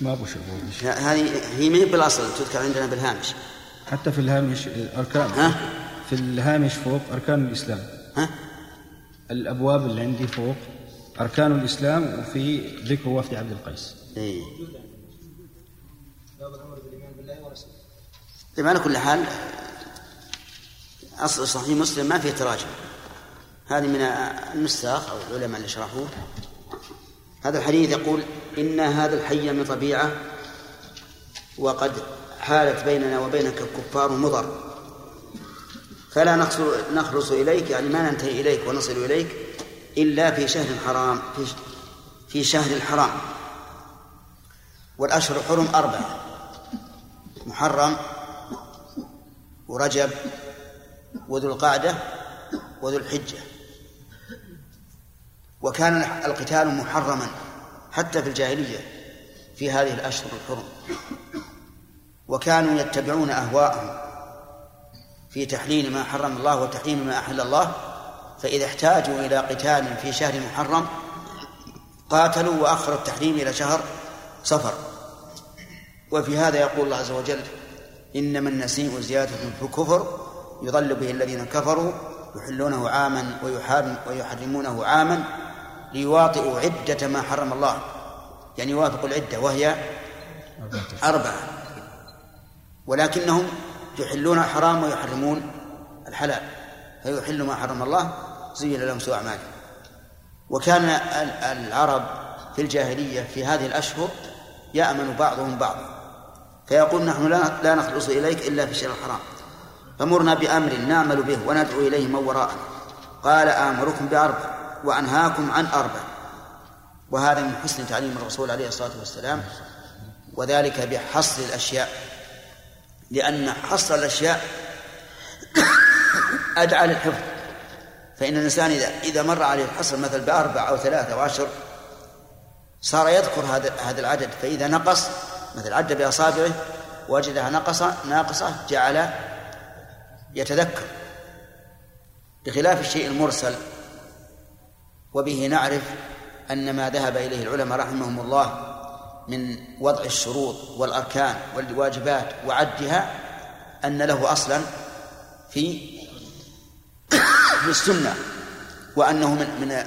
ما شغل هذه هي ما هي بالأصل تذكر عندنا بالهامش. حتى في الهامش اركان ها؟ في الهامش فوق أركان الإسلام. ها؟ الأبواب اللي عندي فوق أركان الإسلام وفي ذكر وفد عبد القيس. اي طيب على كل حال أصل صحيح مسلم ما فيه تراجم. هذه من النساخ أو العلماء اللي شرحوه. هذا الحديث يقول إن هذا الحي من طبيعة وقد حالت بيننا وبينك الكفار مضر. فلا نخلص إليك يعني ما ننتهي إليك ونصل إليك إلا في شهر حرام في في شهر الحرام. والأشهر الحرم أربعة. محرم ورجب وذو القعدة وذو الحجة. وكان القتال محرما حتى في الجاهلية في هذه الأشهر الحرم. وكانوا يتبعون أهواءهم في تحليل ما حرم الله وتحريم ما أحل الله. فإذا احتاجوا إلى قتال في شهر محرم قاتلوا وأخروا التحريم إلى شهر صفر. وفي هذا يقول الله عز وجل إنما النسيء زيادة في الكفر يضل به الذين كفروا يحلونه عاما ويحرمونه عاما ليواطئوا عدة ما حرم الله. يعني يوافقوا العدة وهي أربعة. ولكنهم يحلون الحرام ويحرمون الحلال. فيحل ما حرم الله زين لهم سوء أعمالهم. وكان العرب في الجاهلية في هذه الأشهر يأمن بعضهم بعضا. فيقول نحن لا نخلص إليك إلا في الشهر الحرام. فمرنا بأمر نعمل به وندعو إليه من وراءنا قال آمركم بأربع وأنهاكم عن أربع. وهذا من حسن تعليم الرسول عليه الصلاة والسلام وذلك بحصر الأشياء. لأن حصر الأشياء أدعى للحفظ. فإن الإنسان إذا إذا مر عليه الحصر مثل بأربع أو ثلاثة أو عشر صار يذكر هذا هذا العدد. فإذا نقص مثل عد بأصابعه وجدها نقص ناقصة جعل يتذكر. بخلاف الشيء المرسل وبه نعرف أن ما ذهب إليه العلماء رحمهم الله من وضع الشروط والأركان والواجبات وعدها أن له أصلا في في السنة وأنه من من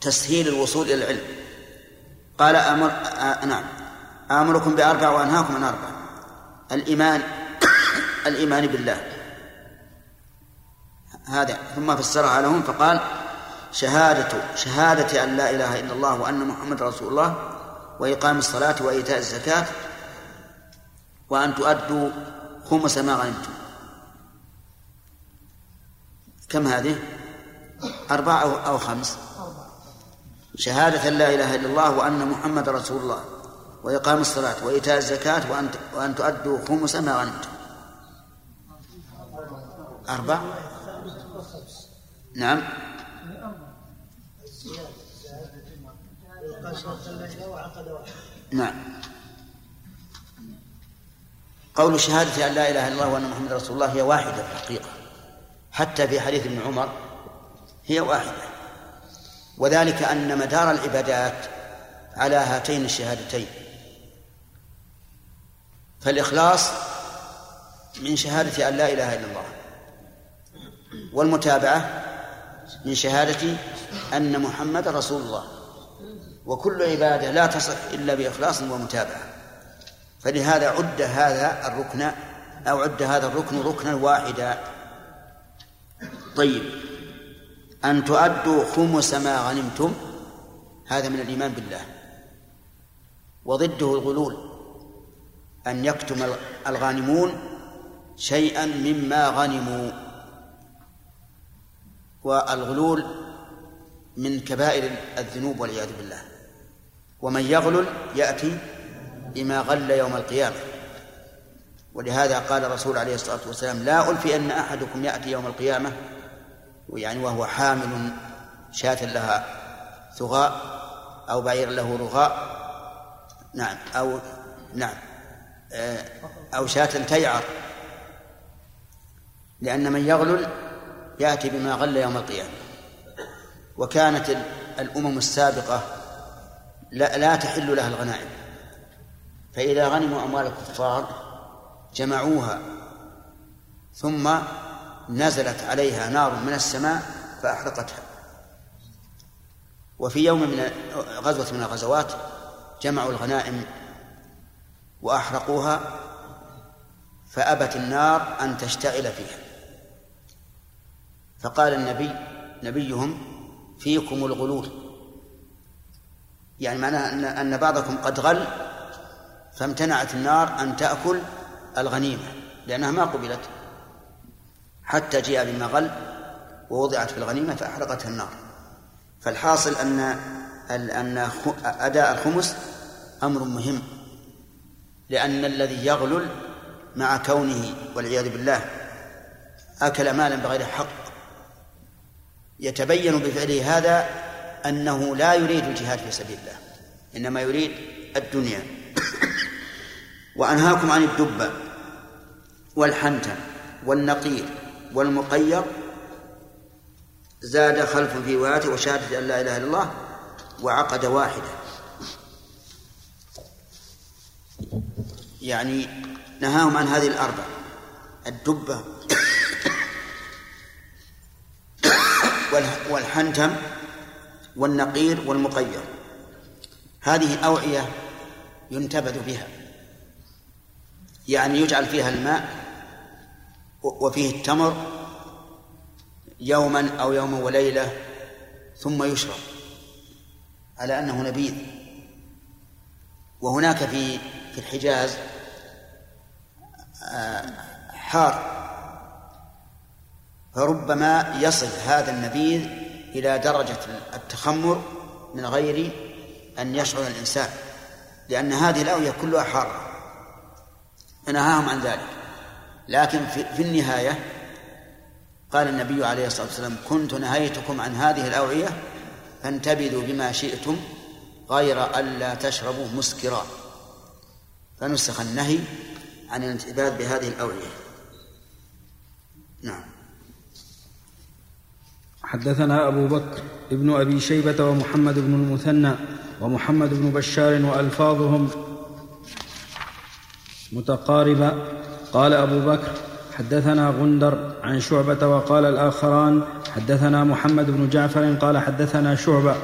تسهيل الوصول إلى العلم. قال أمر آه نعم. آمركم بأربع وأنهاكم عن أربع. الإيمان الإيمان بالله. هذا. ثم فسرها لهم فقال شهادة شهادة أن لا إله إلا الله وأن محمد رسول الله وإقام الصلاة وإيتاء الزكاة وأن تؤدوا خمس ما غنمتم. كم هذه؟ أربعة أو, خمس. شهادة لا إله إلا الله وأن محمد رسول الله. وإقام الصلاة وإيتاء الزكاة وأن وأن تؤدوا خمس ما غنمتم. أربع؟ نعم. نعم. قول شهادة أن لا إله إلا الله وأن محمد رسول الله هي واحدة في الحقيقة. حتى في حديث ابن عمر هي واحدة. وذلك أن مدار العبادات على هاتين الشهادتين. فالإخلاص من شهادة أن لا إله إلا الله والمتابعة من شهادة أن محمد رسول الله. وكل عبادة لا تصح إلا بإخلاص ومتابعة. فلهذا عد هذا الركن أو عد هذا الركن ركنا واحدا. طيب أن تؤدوا خمس ما غنمتم هذا من الإيمان بالله. وضده الغلول. أن يكتم الغانمون شيئا مما غنموا. والغلول من كبائر الذنوب والعياذ بالله. ومن يغلل يأتي بما غل يوم القيامة. ولهذا قال الرسول عليه الصلاة والسلام لا ألفي أن أحدكم يأتي يوم القيامة. يعني وهو حامل شاة لها ثغاء أو بعير له رغاء. نعم أو نعم. أو شاة تيعر لأن من يغلل يأتي بما غل يوم القيامة. وكانت الأمم السابقة لا, لا تحل لها الغنائم. فإذا غنموا أموال الكفار جمعوها ثم نزلت عليها نار من السماء فأحرقتها. وفي يوم من غزوة من الغزوات جمعوا الغنائم وأحرقوها فأبت النار أن تشتعل فيها. فقال النبي نبيهم فيكم الغلول. يعني معناها أن أن بعضكم قد غل فامتنعت النار أن تأكل الغنيمة لأنها ما قبلت. حتى جاء بما غل ووضعت في الغنيمة فأحرقتها النار. فالحاصل أن أن أداء الخمس أمر مهم. لأن الذي يغلل مع كونه والعياذ بالله أكل مالا بغير حق. يتبين بفعله هذا أنه لا يريد الجهاد في سبيل الله إنما يريد الدنيا. وأنهاكم عن الدبة والحنتم والنقير والمقير. زاد خلف في وشهادة أن لا إله إلا الله وعقد واحدة. يعني نهاهم عن هذه الأربع. الدبة والحنتم والنقير والمقير. هذه أوعية ينتبذ بها. يعني يجعل فيها الماء وفيه التمر يوما أو يوما وليلة ثم يشرب. على أنه نبيذ. وهناك في في الحجاز حار. فربما يصل هذا النبيذ إلى درجة التخمر من غير أن يشعر الإنسان لأن هذه الأوية كلها حارة. فنهاهم عن ذلك. لكن في, في النهاية قال النبي عليه الصلاة والسلام كنت نهيتكم عن هذه الأوعية فانتبذوا بما شئتم غير ألا تشربوا مسكرا. فنسخ النهي عن الانتباذ بهذه الأوعية. نعم. حدثنا أبو بكر ابن أبي شيبة ومحمد بن المثنى ومحمد بن بشار وألفاظهم متقاربة. قال أبو بكر حدثنا غندر عن شعبة وقال الآخران حدثنا محمد بن جعفر قال حدثنا شعبة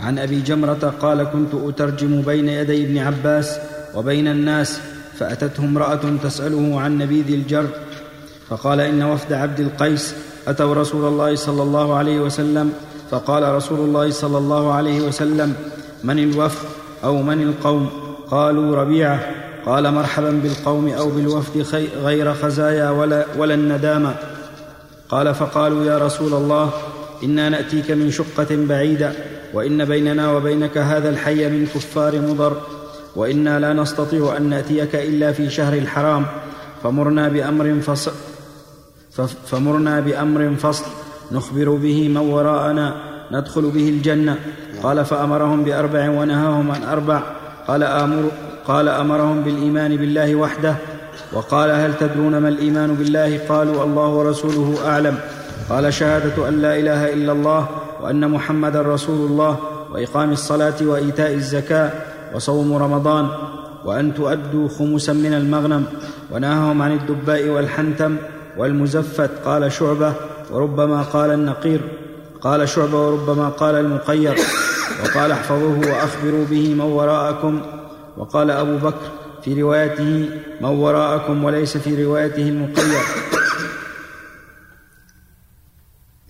عن أبي جمرة قال كنت أترجم بين يدي ابن عباس وبين الناس فأتته امرأة تسأله عن نبيذ الجر فقال إن وفد عبد القيس أتوا رسول الله صلى الله عليه وسلم. فقال رسول الله صلى الله عليه وسلم من الوفد أو من القوم؟ قالوا ربيعة. قال مرحبا بالقوم أو بالوفد غير خزايا ولا, ولا الندامة. قال فقالوا يا رسول الله إنا نأتيك من شقة بعيدة وإن بيننا وبينك هذا الحي من كفار مضر. وإنا لا نستطيع أن نأتيك إلا في شهر الحرام فمرنا بأمر فصل فمرنا بأمر فصل نخبر به من وراءنا ندخل به الجنة. قال فأمرهم بأربع ونهاهم عن أربع قال آمر قال أمرهم بالإيمان بالله وحده وقال هل تدرون ما الإيمان بالله؟ قالوا الله ورسوله أعلم. قال شهادة أن لا إله إلا الله وأن محمدا رسول الله وإقام الصلاة وإيتاء الزكاة وصوم رمضان وأن تؤدوا خمسا من المغنم ونهاهم عن الدباء والحنتم والمزفت قال شعبة وربما قال النقير قال شعبة وربما قال المقير وقال احفظوه وأخبروا به من وراءكم وقال أبو بكر في روايته من وراءكم وليس في روايته المقيد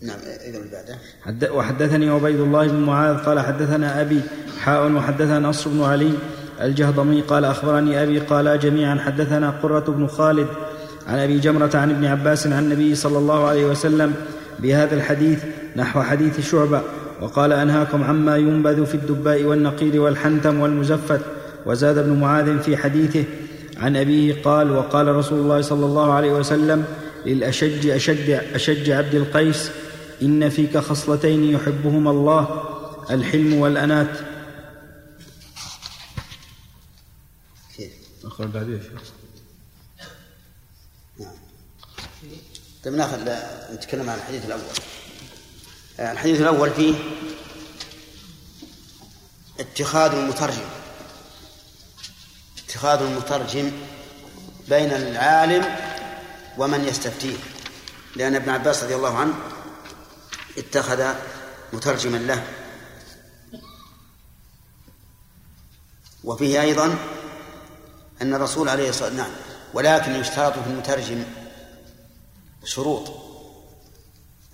نعم إذا بعده. حد وحدثني عبيد الله بن معاذ قال حدثنا أبي حاء وحدثنا نصر بن علي الجهضمي قال أخبرني أبي قال جميعا حدثنا قرة بن خالد عن أبي جمرة عن ابن عباس عن النبي صلى الله عليه وسلم بهذا الحديث نحو حديث شعبة وقال أنهاكم عما ينبذ في الدباء والنقير والحنتم والمزفت وزاد ابن معاذ في حديثه عن أبيه قال وقال رسول الله صلى الله عليه وسلم للأشج أشد, أشج عبد القيس إن فيك خصلتين يحبهما الله الحلم والأنات اخر بعد يا شيخ. طيب ناخذ نتكلم عن الحديث الأول. آه، الحديث الأول فيه اتخاذ المترجم. اتخاذ المترجم بين العالم ومن يستفتيه. لأن ابن عباس رضي الله عنه اتخذ مترجما له. وفيه أيضا أن الرسول عليه الصلاة والسلام نعم ولكن يشترط في المترجم شروط.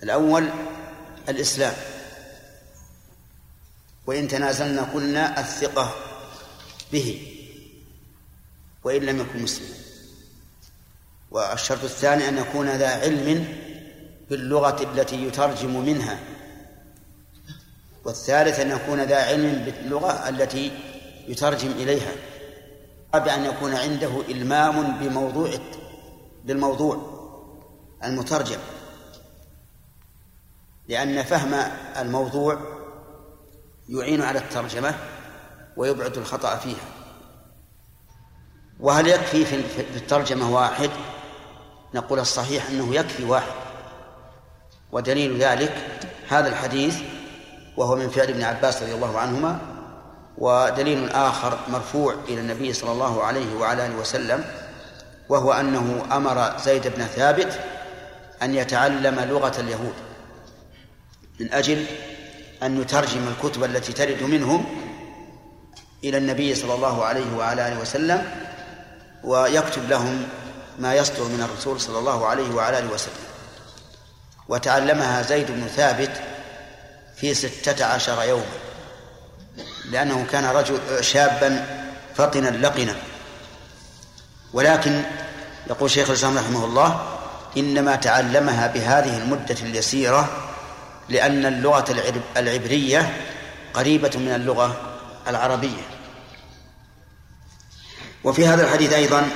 الأول الإسلام. وإن تنازلنا قلنا الثقة به وإن لم يكن مسلما والشرط الثاني أن يكون ذا علم باللغة التي يترجم منها. والثالث أن يكون ذا علم باللغة التي يترجم إليها. بأن يكون عنده إلمام بموضوع بالموضوع المترجم. لأن فهم الموضوع يعين على الترجمة ويبعد الخطأ فيها. وهل يكفي في الترجمة واحد؟ نقول الصحيح أنه يكفي واحد. ودليل ذلك هذا الحديث وهو من فعل ابن عباس رضي الله عنهما ودليل آخر مرفوع إلى النبي صلى الله عليه وعلى آله وسلم وهو أنه أمر زيد بن ثابت أن يتعلم لغة اليهود من أجل أن يترجم الكتب التي ترد منهم إلى النبي صلى الله عليه وعلى آله وسلم ويكتب لهم ما يصدر من الرسول صلى الله عليه وعلى آله وسلم. وتعلمها زيد بن ثابت في ستة عشر يوما. لأنه كان رجل شابا فطنا لقنا. ولكن يقول شيخ الإسلام رحمه الله إنما تعلمها بهذه المدة اليسيرة لأن اللغة العبرية قريبة من اللغة العربية. وفي هذا الحديث أيضا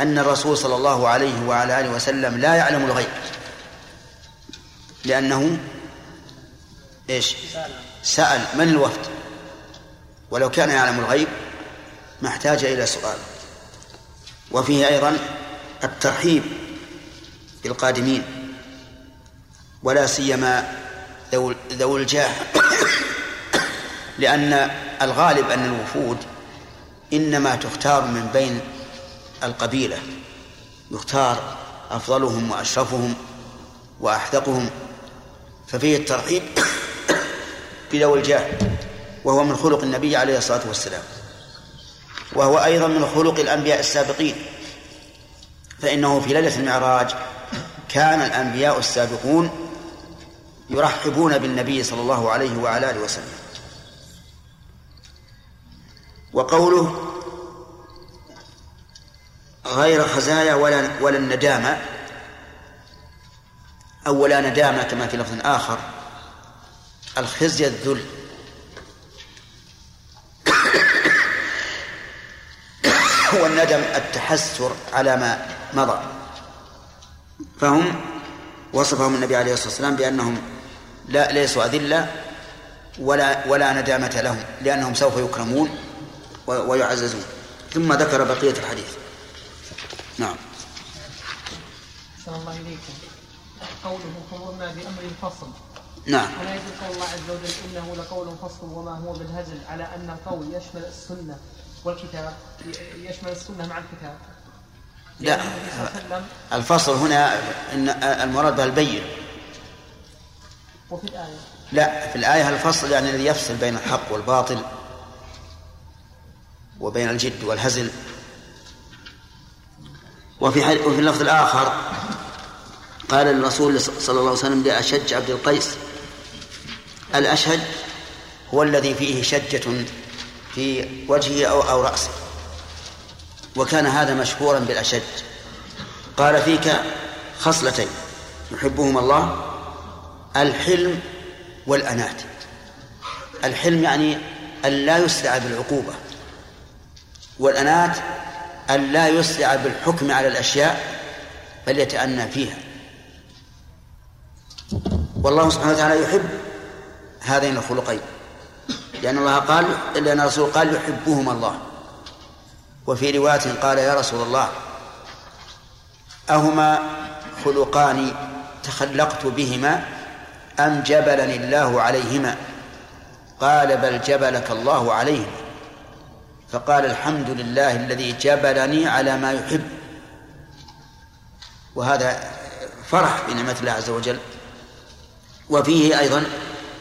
أن الرسول صلى الله عليه وعلى آله وسلم لا يعلم الغيب. لأنه إيش؟ سأل. من الوفد؟ ولو كان يعلم الغيب ما احتاج إلى سؤال. وفيه أيضا الترحيب بالقادمين ولا سيما ذوي الجاه. لأن الغالب أن الوفود إنما تختار من بين القبيلة يختار أفضلهم وأشرفهم وأحذقهم. ففيه الترحيب بذوي الجاه. وهو من خلق النبي عليه الصلاة والسلام. وهو أيضا من خلق الأنبياء السابقين. فإنه في ليلة المعراج كان الأنبياء السابقون يرحبون بالنبي صلى الله عليه وعلى آله وسلم. وقوله غير خزايا ولا ولا الندامة أو ولا ندامة كما في لفظ آخر الخزي الذل. والندم التحسر على ما مضى. فهم وصفهم النبي عليه الصلاة والسلام بأنهم لا ليسوا أذلة ولا ولا ندامة لهم لأنهم سوف يكرمون ويعززون. ثم ذكر بقية الحديث. نعم. صلى الله إليكم قوله فمرنا بأمر الفصل نعم. ولا يجوز قول الله عز وجل إنه لقول فصل وما هو بالهزل على أن القول يشمل السنة والكتاب يشمل السنة مع الكتاب. لا الفصل هنا إن المراد به البين. وفي الآية. لا في الآية الفصل يعني الذي يفصل بين الحق والباطل وبين الجد والهزل. وفي وفي اللفظ الآخر قال الرسول صلى الله عليه وسلم لأشج عبد القيس الأشهج هو الذي فيه شجة في وجهه أو أو رأسه. وكان هذا مشهورا بالأشج قال فيك خصلتين يحبهما الله الحلم والأنات. الحلم يعني أن لا يسرع بالعقوبة والأنات أن لا يسرع بالحكم على الأشياء بل يتأنى فيها. والله سبحانه وتعالى يحب هذين الخلقين لأن الله قال لأن الرسول قال يحبهما الله. وفي رواية قال يا رسول الله أهما خلقان تخلقت بهما أم جبلني الله عليهما؟ قال بل جبلك الله عليهما. فقال الحمد لله الذي جبلني على ما يحب. وهذا فرح بنعمة الله عز وجل. وفيه أيضا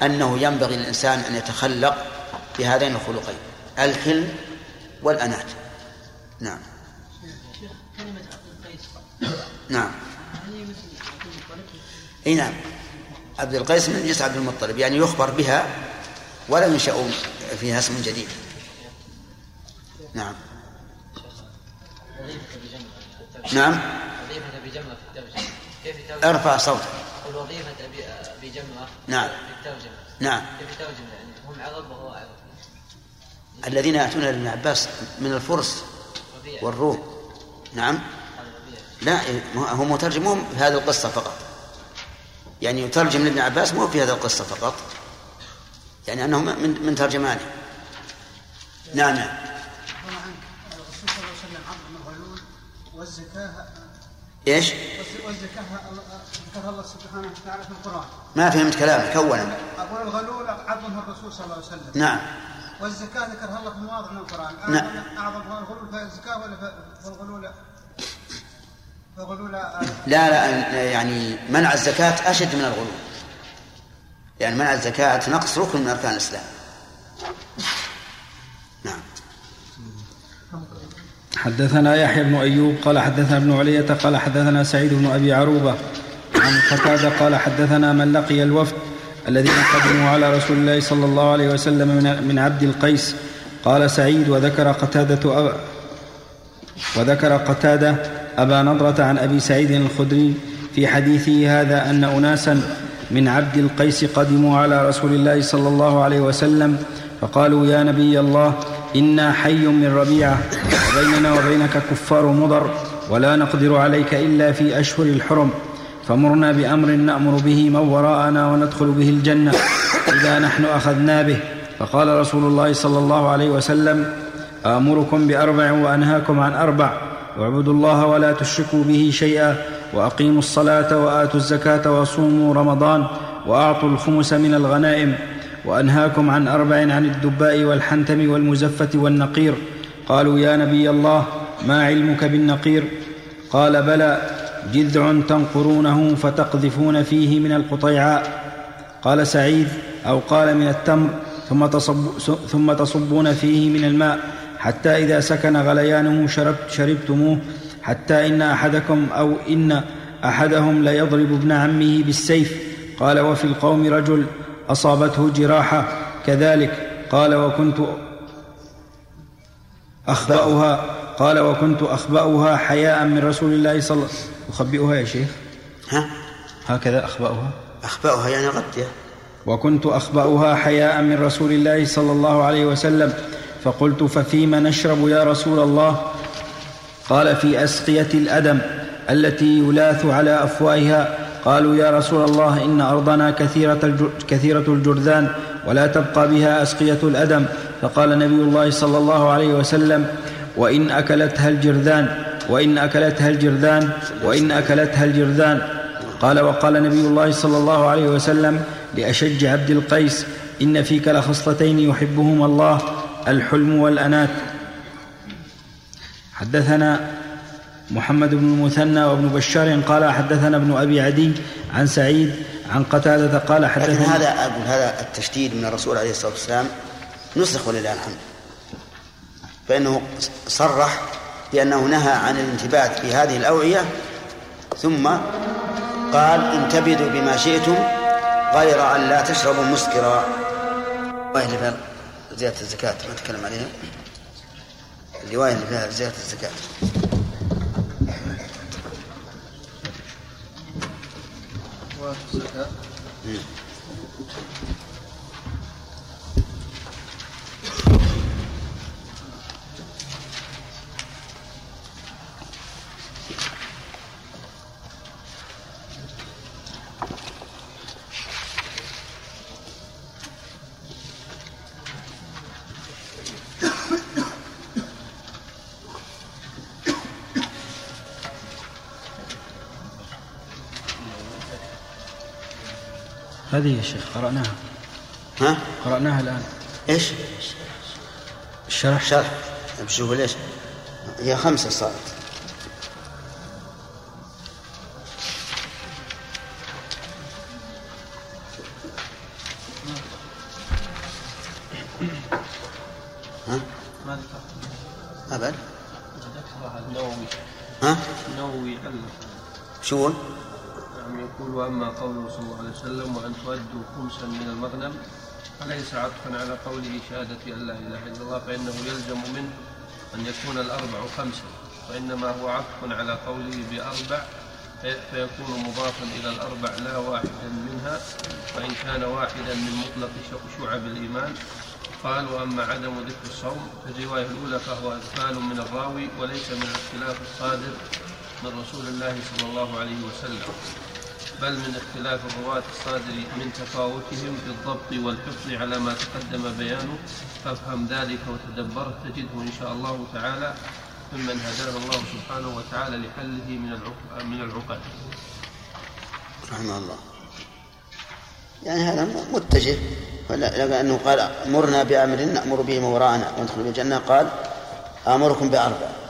أنه ينبغي للإنسان أن يتخلق بهذين الخلقين الحلم والأنات. نعم. كلمة عبد القيس نعم؟ إي نعم. عبد القيس من جنس عبد المطلب يعني يخبر بها ولا ينشأ فيها اسم جديد. نعم. نعم؟ ارفع صوتك. الوظيفة أبي بجمرة نعم. نعم. هم عرب وهو عرب الذين يأتون لابن عباس من الفرس والروم نعم. لا هو مترجم في هذه القصة فقط. يعني يترجم لابن عباس مو في هذه القصة فقط. يعني أنه من من ترجمانه نعم. نعم. الرسول صلى الله عليه وسلم عظم الغلول والزكاة إيش؟ والزكاة ذكرها الله سبحانه وتعالى في القرآن. ما فهمت كلامك كونا أقول الغلول عظمها الرسول صلى الله عليه وسلم. نعم. والزكاة ذكرها الله في مواضع من القرآن. نعم. أعظم- أعظمها الغلول فالزكاة ولا ف- فالغلول فالغلول لا لا يعني منع الزكاة أشد من الغلو يعني منع الزكاة نقص ركن من أركان الإسلام. نعم. حدثنا يحيى بن أيوب قال حدثنا ابن علية قال حدثنا سعيد بن أبي عروبة عن قتادة قال حدثنا من لقي الوفد الذين قدموا على رسول الله صلى الله عليه وسلم من عبد القيس. قال سعيد وذكر قتادة أب وذكر قتادة أبا نضرة عن أبي سعيد الخدري في حديثه هذا أن أناسا من عبد القيس قدموا على رسول الله صلى الله عليه وسلم فقالوا يا نبي الله إنا حي من ربيعة وبيننا وبينك كفار مضر ولا نقدر عليك إلا في أشهر الحرم. فمرنا بأمر نأمر به من وراءنا وندخل به الجنة. إذا نحن أخذنا به. فقال رسول الله صلى الله عليه وسلم آمركم بأربع وأنهاكم عن أربع. واعبدوا الله ولا تشركوا به شيئا. وأقيموا الصلاة وآتوا الزكاة وصوموا رمضان. وأعطوا الخمس من الغنائم. وأنهاكم عن أربع عن الدباء والحنتم والمزفة والنقير. قالوا يا نبي الله ما علمك بالنقير؟ قال بلى جذع تنقرونه فتقذفون فيه من القطيعاء. قال سعيد أو قال من التمر ثم, تصب ثم تصبون فيه من الماء. حتى إذا سكن غليانه شربت شربتموه حتى إن أحدكم أو إن أحدهم ليضرب ابن عمه بالسيف. قال وفي القوم رجل أصابته جراحة كذلك. قال وكنت أخبأها قال وكنت أخبأها حياء من رسول الله صلى الله أخبئها يا شيخ؟ ها؟ هكذا أخبأها؟ أخبأها يعني غطية. وكنت أخبأها حياء من رسول الله صلى الله عليه وسلم فقلت ففيم نشرب يا رسول الله؟ قال في أسقية الأدم التي يلاث على أفواهها قالوا يا رسول الله إن أرضنا كثيرة الج- كثيرة الجرذان ولا تبقى بها أسقية الأدم. فقال نبي الله صلى الله عليه وسلم وإن أكلتها الجرذان. وإن أكلتها الجرذان وإن أكلتها الجرذان. قال وقال نبي الله صلى الله عليه وسلم لأشج عبد القيس إن فيك لخصلتين يحبهما الله الحلم والأنات. حدثنا محمد بن المثنى وابن بشار قال حدثنا ابن أبي عدي عن سعيد عن قتادة قال لكن حدثنا هذا أقول هذا التشديد من الرسول عليه الصلاة والسلام نسخ ولله الحمد. فإنه صرح بأنه نهى عن الانتبات في هذه الأوعية ثم قال انتبذوا بما شئتم غير أن لا تشربوا مسكرا. الرواية اللي فيها زيادة الزكاة ما نتكلم عليها. الرواية اللي فيها زيادة الزكاة. والزكاة هذه يا شيخ قرأناها. ها؟ قرأناها الآن. إيش؟ الشرح شرح. بشوف ليش. هي خمسة صارت. ها؟ ما ذكر أبد. ذكرها النووي ها؟ النووي علق شو وأما قوله صلى الله عليه وسلم وأن تؤدوا خمسا من المغنم فليس عطفا على قوله شهادة أن لا إله إلا الله فإنه يلزم منه أن يكون الأربع خمسا وإنما هو عطف على قوله بأربع في- فيكون مضافا إلى الأربع لا واحدا منها وإن كان واحدا من مطلق شعب الإيمان. قال وأما عدم ذكر الصوم في الرواية الأولى فهو إغفال من الراوي وليس من الاختلاف الصادر من رسول الله صلى الله عليه وسلم. بل من اختلاف الرواة الصادر من تفاوتهم في الضبط والحفظ على ما تقدم بيانه. فافهم ذلك وتدبره تجده إن شاء الله تعالى ممن هداه الله سبحانه وتعالى لحله من من العقد. رحمه الله. يعني هذا متجه. ولا- لأنه قال مرنا بأمر نأمر به من وراءنا وندخل بالجنة. قال آمركم بأربع.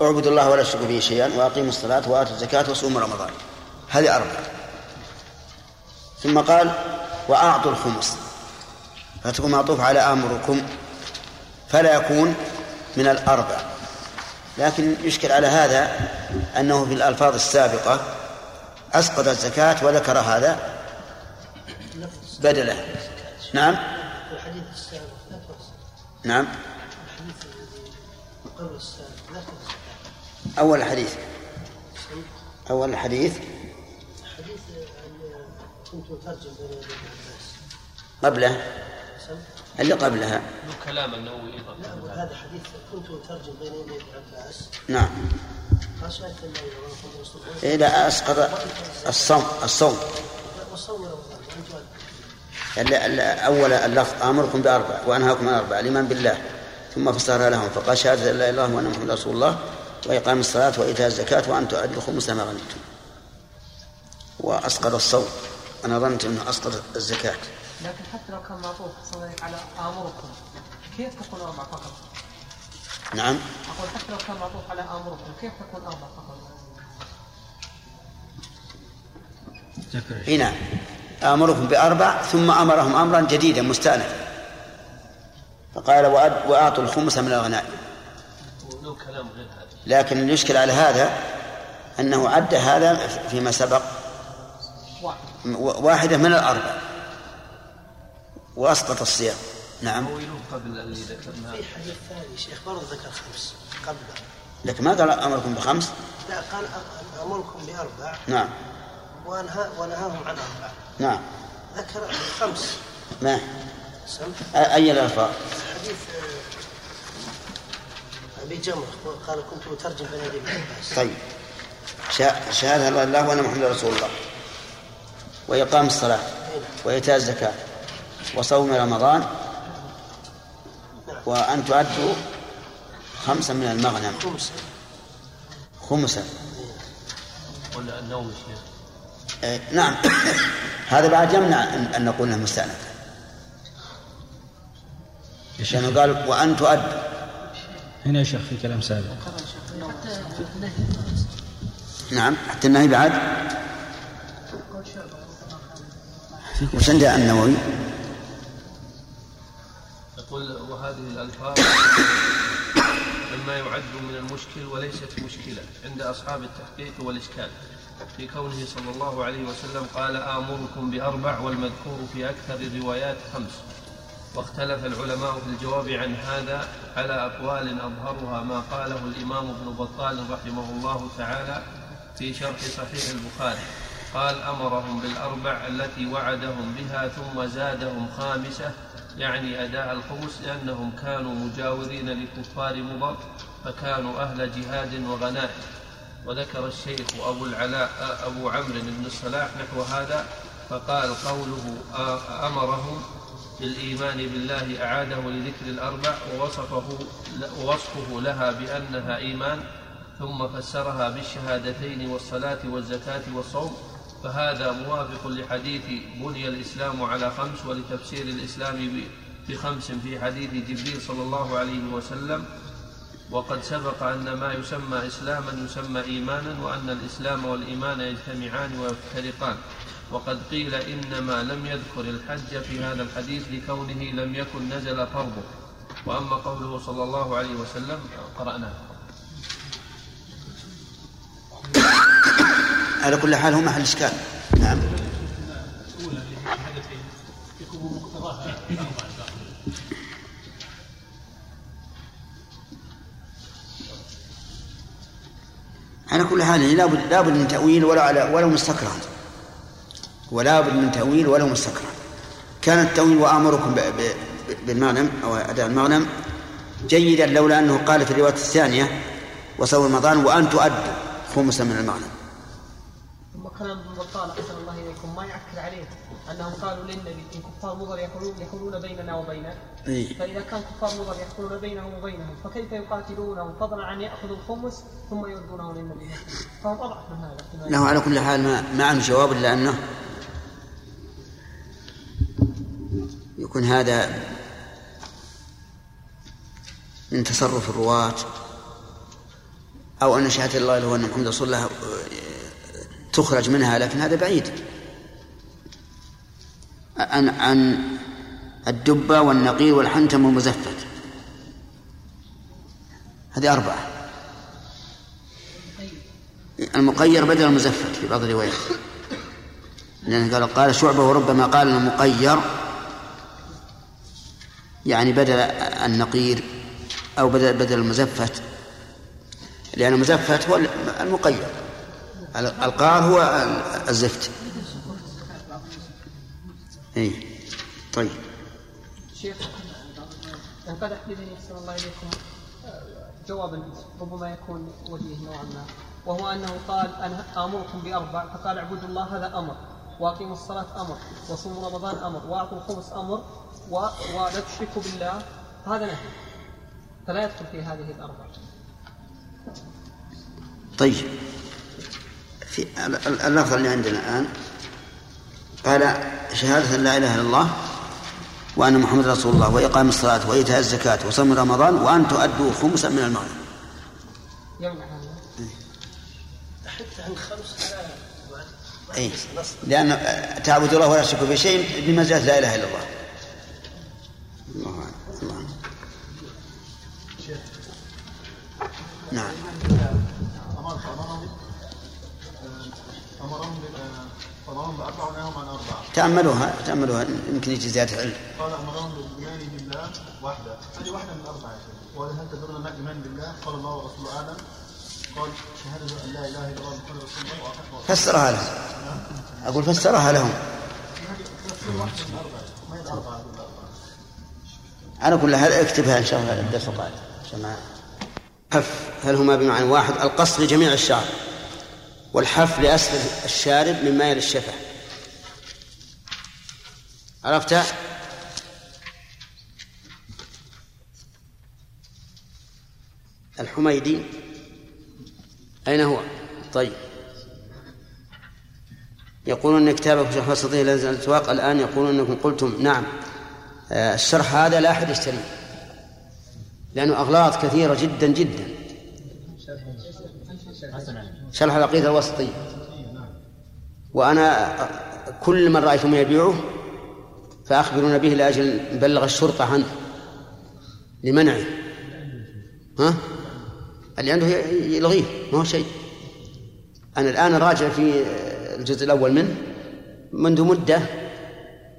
اعبدوا الله ولا تشركوا به شيئا وأقيموا الصلاة وآتوا الزكاة وصوموا رمضان. هذه أربع ثم قال وأعطوا الخمس. فتكون معطوف على آمركم فلا يكون من الأربع. لكن يشكل على هذا أنه في الألفاظ السابقة أسقط الزكاة وذكر هذا بدله. نعم. الحديث السابق نعم. الحديث قبل أول الحديث أول الحديث قبله؟ اللي قبلها. له كلام النووي أقول هذا حديث كنت أترجم بين يدي عباس نعم. إيه لا أسقط الصوم الصوم. أول اللفظ آمركم بأربع وأنهاكم عن أربع الإيمان بالله. ثم فسرها لهم فقال شهادة أن لا إله إلا الله وأن محمد رسول الله. وإقام الصلاة وإيتاء الزكاة وأن تؤدوا الخمس ما غنمتم. وأسقط الصوم. أنا ظننت أنه أسقط الزكاة. لكن حتى لو كان معطوف صلى الله عليه على آمركم كيف تكون أربع فقط؟ نعم. أقول حتى لو كان معطوف على آمركم كيف تكون أربع فقط؟ هنا. آمركم بأربع ثم أمرهم أمرا جديدا مستأنفا. فقال وأد- وأعطوا الخمس من الغنائم. وله كلام غير هذا. لكن اللي يشكل على هذا أنه عد هذا فيما سبق. واحدة من الأربع. وأسقط الصيام. نعم. قبل اللي ذكرناه. في حديث ثاني شيخ برضه ذكر خمس قبله لكن ما قال أمركم بخمس؟ لا قال أمركم بأربع. نعم. وأنهى ونهاهم عن أربع. نعم. ذكر خمس. ما؟ أي الألفاظ؟ حديث آه، أبي جمرة قال كنت أترجم بين يدي ابن عباس. طيب. شهادة إلا الله وأن محمد رسول الله. وإقام الصلاة. وإيتاء الزكاة. وصوم رمضان. وأن تؤدوا خمسا من المغنم. خمس خمسا. ولا شيخ. إيه، نعم. هذا بعد يمنع أن نقول إنه مستأنف. لأنه قال وأن تؤدوا هنا يا شيخ في كلام سابق. نعم حتى النهي بعد؟ وش عند النووي؟ يقول وهذه الألفاظ مما يعد من المشكل وليست مشكلة عند أصحاب التحقيق والإشكال. في كونه صلى الله عليه وسلم قال آمركم بأربع والمذكور في أكثر الروايات خمس. واختلف العلماء في الجواب عن هذا على أقوال أظهرها ما قاله الإمام ابن بطال رحمه الله تعالى في شرح صحيح البخاري. قال أمرهم بالأربع التي وعدهم بها ثم زادهم خامسة يعني أداء الخمس لأنهم كانوا مجاورين لكفار مضر فكانوا أهل جهاد وغنائم. وذكر الشيخ أبو العلاء أبو عمرو بن الصلاح نحو هذا فقال قوله أمرهم بالإيمان بالله أعاده لذكر الأربع ووصفه ووصفه لها بأنها إيمان ثم فسرها بالشهادتين والصلاة والزكاة والصوم فهذا موافق لحديث بني الإسلام على خمس ولتفسير الإسلام بخمس في حديث جبريل صلى الله عليه وسلم. وقد سبق أن ما يسمى إسلاما يسمى إيمانا وأن الإسلام والإيمان يجتمعان ويفترقان. وقد قيل إنما لم يذكر الحج في هذا الحديث لكونه لم يكن نزل فرضه. وأما قوله صلى الله عليه وسلم قرأناه. على كل حال هو محل إشكال. نعم. على كل حال لابد لابد من تأويل ولو على ولو مستكرها ولا بد من تأويل ولو مستكرها كان التأويل وآمركم بالمغنم أو أداء المغنم جيدا لولا أنه قال في الرواية الثانية وصوم رمضان وأن تؤدوا خمسا من المغنم ثم كلام ابن بطال أحسن الله إليكم ما يعكر عليه أنهم قالوا للنبي إن كفار مضر يحولون يحولون بيننا وبينه. إيه. فإذا كان كفار مضر يحولون بينهم وبينهم فكيف يقاتلونهم؟ فضلا عن ياخذوا الخمس ثم يردونه للنبي. فهم أضعف من هذا. له على كل حال ما, ما عنده جواب إلا أنه يكون هذا من تصرف الرواة أو أن شهادة الله له أن محمد رسول الله تخرج منها لكن هذا بعيد. عن عن الدبة والنقير والحنتم والمزفت. هذه أربعة. المقير بدل المزفت في بعض الروايات. لأنه قال قال شعبة وربما قال المقير يعني بدل النقير أو بدل بدل المزفت. لأن المزفت هو المقير. القار هو الزفت. اي طيب. شيخ انقدح بذهني احسن الله اليكم جوابا ربما يكون وجيه نوعا ما وهو أنه قال أنا آمركم بأربع فقال اعبدوا الله هذا أمر. واقيموا الصلاة أمر وصوموا رمضان أمر وأعطوا الخمس أمر و... ولا تشركوا بالله. هذا نهي. فلا يدخل في هذه الأربع. طيب. في اللفظ اللي عندنا الآن قال شهادة أن لا إله إلا الله وأن محمد رسول الله وإقام الصلاة وإيتاء الزكاة وصوم رمضان وأن تؤدوا خمسا من المغرب. يمنع هذا. حتى عن خمس أي لأن تعبد الله ولا تشرك به شيء لا إله إلا الله. الله الله. نعم. تأملوها تأملوها. يمكن يجي زيادة علم. قال أمرهم بالإيمان بالله وحده. هذه واحدة من الأربعة. وهل هل تدلنا ما الإيمان بالله؟ قال الله ورسوله أعلم. فسرها لهم. أقول فسرها لهم. من على كل حال اكتبها إن شاء الله الدرس القادم حف. هل هما بمعنى واحد القص لجميع الشعر والحف لاسفل الشارب مما يلي الشفه عرفت؟ الحميدي أين هو؟ طيب. يقولون إن كتابك شرح وسطيه لا يزال الأسواق. الآن يقولون إنكم قلتم. نعم. آه، الشرح هذا لا أحد يشتريه. لأنه أغلاط كثيرة جدا جدا. شرح العقيدة الوسطية. وأنا كل من رأيتم يبيعه فاخبرونا به لأجل نبلغ الشرطة عنه لمنعه. ها؟ اللي عنده يلغيه ما هو شيء. أنا الآن راجع في الجزء الأول منه منذ مدة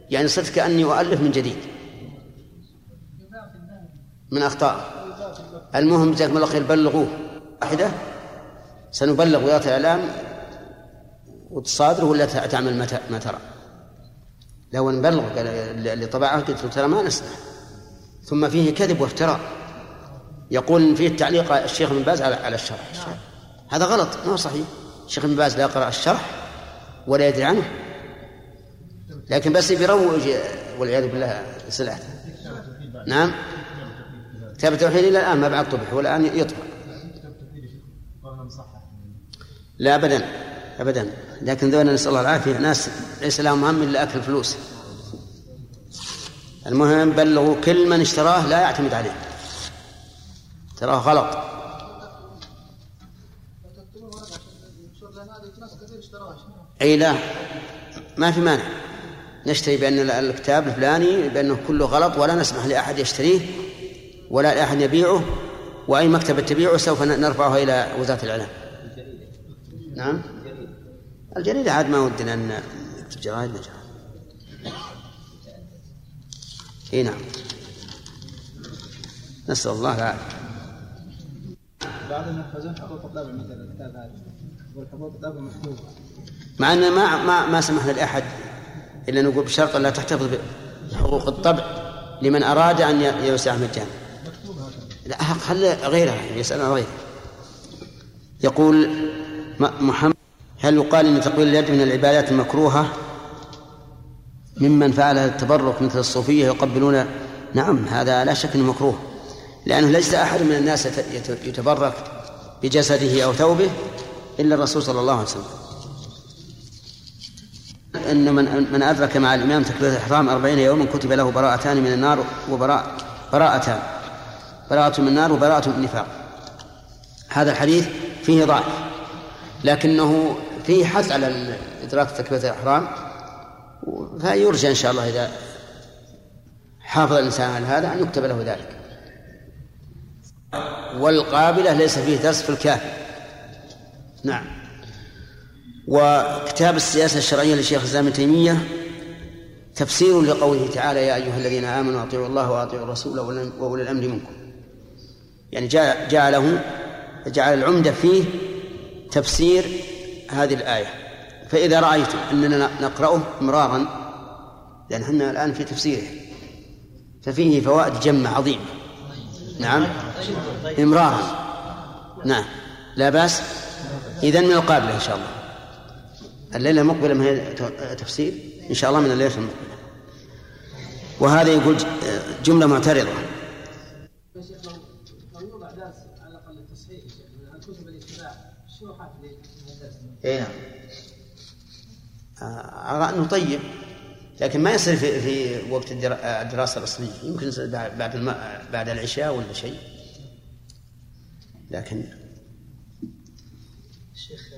يعني صرت كأني أؤلف من جديد. من أخطاء. المهم جزاكم الله خير بلغوه. واحدة؟ سنبلغ وزارة الإعلام وتصادره ولا تعمل ما ترى. لو نبلغ اللي طبعه قلت له ترى ما نسمح ثم فيه كذب وافتراء. يقول فيه تعليق الشيخ ابن باز على الشرح. هذا غلط ما هو صحيح. الشيخ ابن باز لا يقرأ الشرح ولا يدري عنه. لكن بس بيروج والعياذ بالله سلعته نعم. كتاب التوحيد إلى الآن ما بعد طبع والآن يطبع لا ابدا ابدا. لكن ذولا نسأل الله العافية. ناس ليس لهم هم إلا أكل الفلوس المهم بلغوا كل من اشتراه لا يعتمد عليه. تراه غلط. أي لا ما في مانع. نشتري بأن الكتاب الفلاني بأنه كله غلط ولا نسمح لأحد يشتريه ولا لأحد يبيعه وأي مكتبه تبيعه سوف نرفعها إلى وزارة الإعلام. نعم. الجريدة عاد ما ودنا أن نكتب جرائد نجرى إي نعم. نسأل الله العافية. بعض المحفظين حقوق الطبع مثل الكتاب هذا. والحقوق الطبع محفوظه مع أن ما ما ما سمحنا لأحد إلا نقول بشرط لا تحتفظ بحقوق الطبع لمن أراد أن يوسع مجانا لا خلي غيرها يسأل عن غيرها. يقول محمد هل يقال إن تقويل اليد من العبادات المكروهة ممن فعل التبرك مثل الصوفية يقبلون؟ نعم هذا لا شك إنه مكروه. لأنه ليس أحد من الناس يتبرك بجسده أو ثوبه إلا الرسول صلى الله عليه وسلم. إن من من أدرك مع الإمام تكبيرة الإحرام أربعين يوما كتب له براءتان من النار وبراء براءتان. براءة من النار وبراءة من النفاق. هذا الحديث فيه ضعف. لكنه فيه حث على إدراك تكبيرة الإحرام. فيرجى إن شاء الله إذا حافظ الإنسان على هذا أن يكتب له ذلك. والقابلة ليس فيه درس في الكافي نعم. وكتاب السياسة الشرعية لشيخ الإسلام تيمية تفسير لقوله تعالى يا أيها الذين آمنوا أطيعوا الله وأطيعوا الرسول وأولي الأمر منكم. يعني جعله جعل العمدة فيه تفسير هذه الآية. فإذا رأيتم أننا نقرأه مرارا لأن إحنا الآن في تفسيره ففيه فوائد جمة عظيمة. نعم. إمرارا. نعم. لا بأس. إذن من القابلة إن شاء الله. الليلة المقبلة ما هي تفسير إن شاء الله من الليلة المقبلة. وهذا يقول جملة معترضة. اي نعم انه طيب. لكن ما يصير في في وقت الدراسة الأصلية. يمكن بعد الم... بعد العشاء ولا شيء. لكن شيخ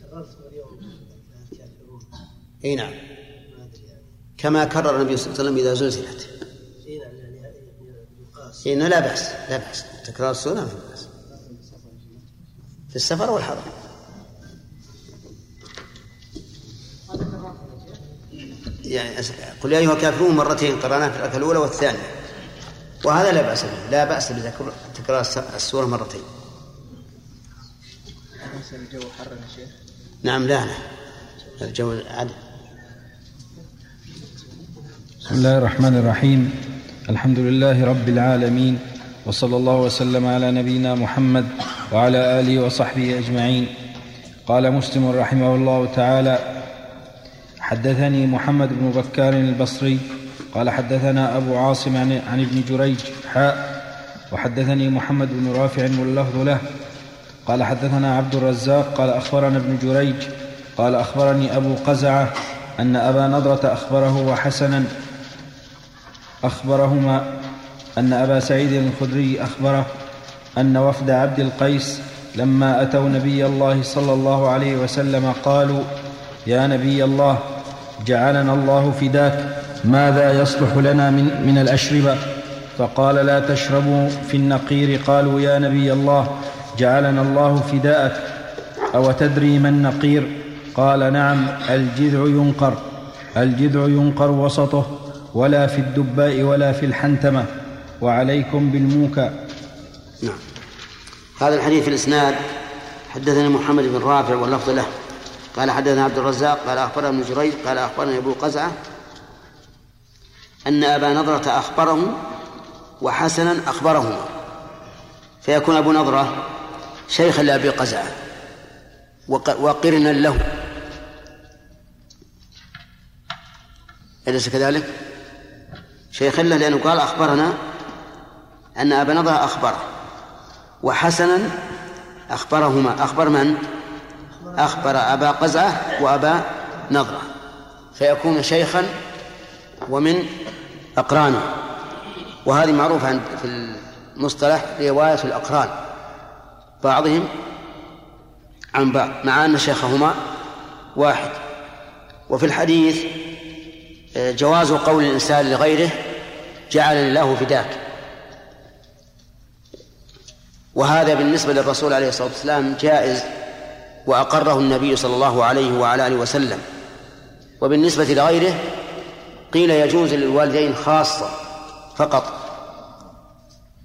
كررت اليوم الكافرون. إي نعم. كما كرر النبي صلى الله عليه وسلم إذا زلزلت. إي نعم يعني يقاس إي لا باس لا بأس. تكرار السنة في بأس. في السفر والحضر يعني قل يا أيها الكافرون مرتين قرانا في الآية الأولى والثانية. وهذا لا بأس به لا بأس بتكرار السورة مرتين. الجو حر يا شيخ نعم لا لا. الجو عدل بسم الله الرحمن الرحيم. الحمد لله رب العالمين وصلى الله وسلم على نبينا محمد وعلى آله وصحبه أجمعين. قال مسلم رحمه الله تعالى حدثني محمد بن بكار البصري قال حدثنا أبو عاصم عن, عن ابن جريج حاء وحدثني محمد بن رافع واللفظ له. قال حدثنا عبد الرزاق قال أخبرنا ابن جريج قال أخبرني أبو قزعة أن أبا نضرة أخبره وحسنا أخبرهما أن أبا سعيد الخدري أخبره أن وفد عبد القيس لما أتوا نبي الله صلى الله عليه وسلم قالوا يا نبي الله جعلنا الله فداك ماذا يصلح لنا من, من الاشربه فقال لا تشربوا في النقير. قالوا يا نبي الله جعلنا الله فداءك. أو تدري ما النقير؟ قال نعم الجذع ينقر. الجذع ينقر وسطه ولا في الدباء ولا في الحنتمة. وعليكم بالموكى نعم. هذا الحديث في الإسناد. حدثني محمد بن رافع واللفظ له. قال حدثنا عبد الرزاق قال أخبرنا ابن جريج قال اخبرني أبو قزعة أن أبا نضره أخبره وحسنا أخبرهما. فيكون أبو نضره شيخا لأبي قزعة. وقرنا له. أليس كذلك؟ شيخا له لأنه قال أخبرنا أن أبا نضرة أخبره. وحسنا أخبرهما. أخبر من؟ أخبر أبا قزعة وأبا نضرة فيكون شيخا ومن أقرانه. وهذه معروفة في المصطلح رواية الأقران. بعضهم عن بعض مع أن شيخهما واحد. وفي الحديث آه، جواز قول الإنسان لغيره جعلني الله فداك. وهذا بالنسبة للرسول عليه الصلاة والسلام جائز. وأقره النبي صلى الله عليه وعلى آله وسلم. وبالنسبة لغيره قيل يجوز للوالدين خاصة فقط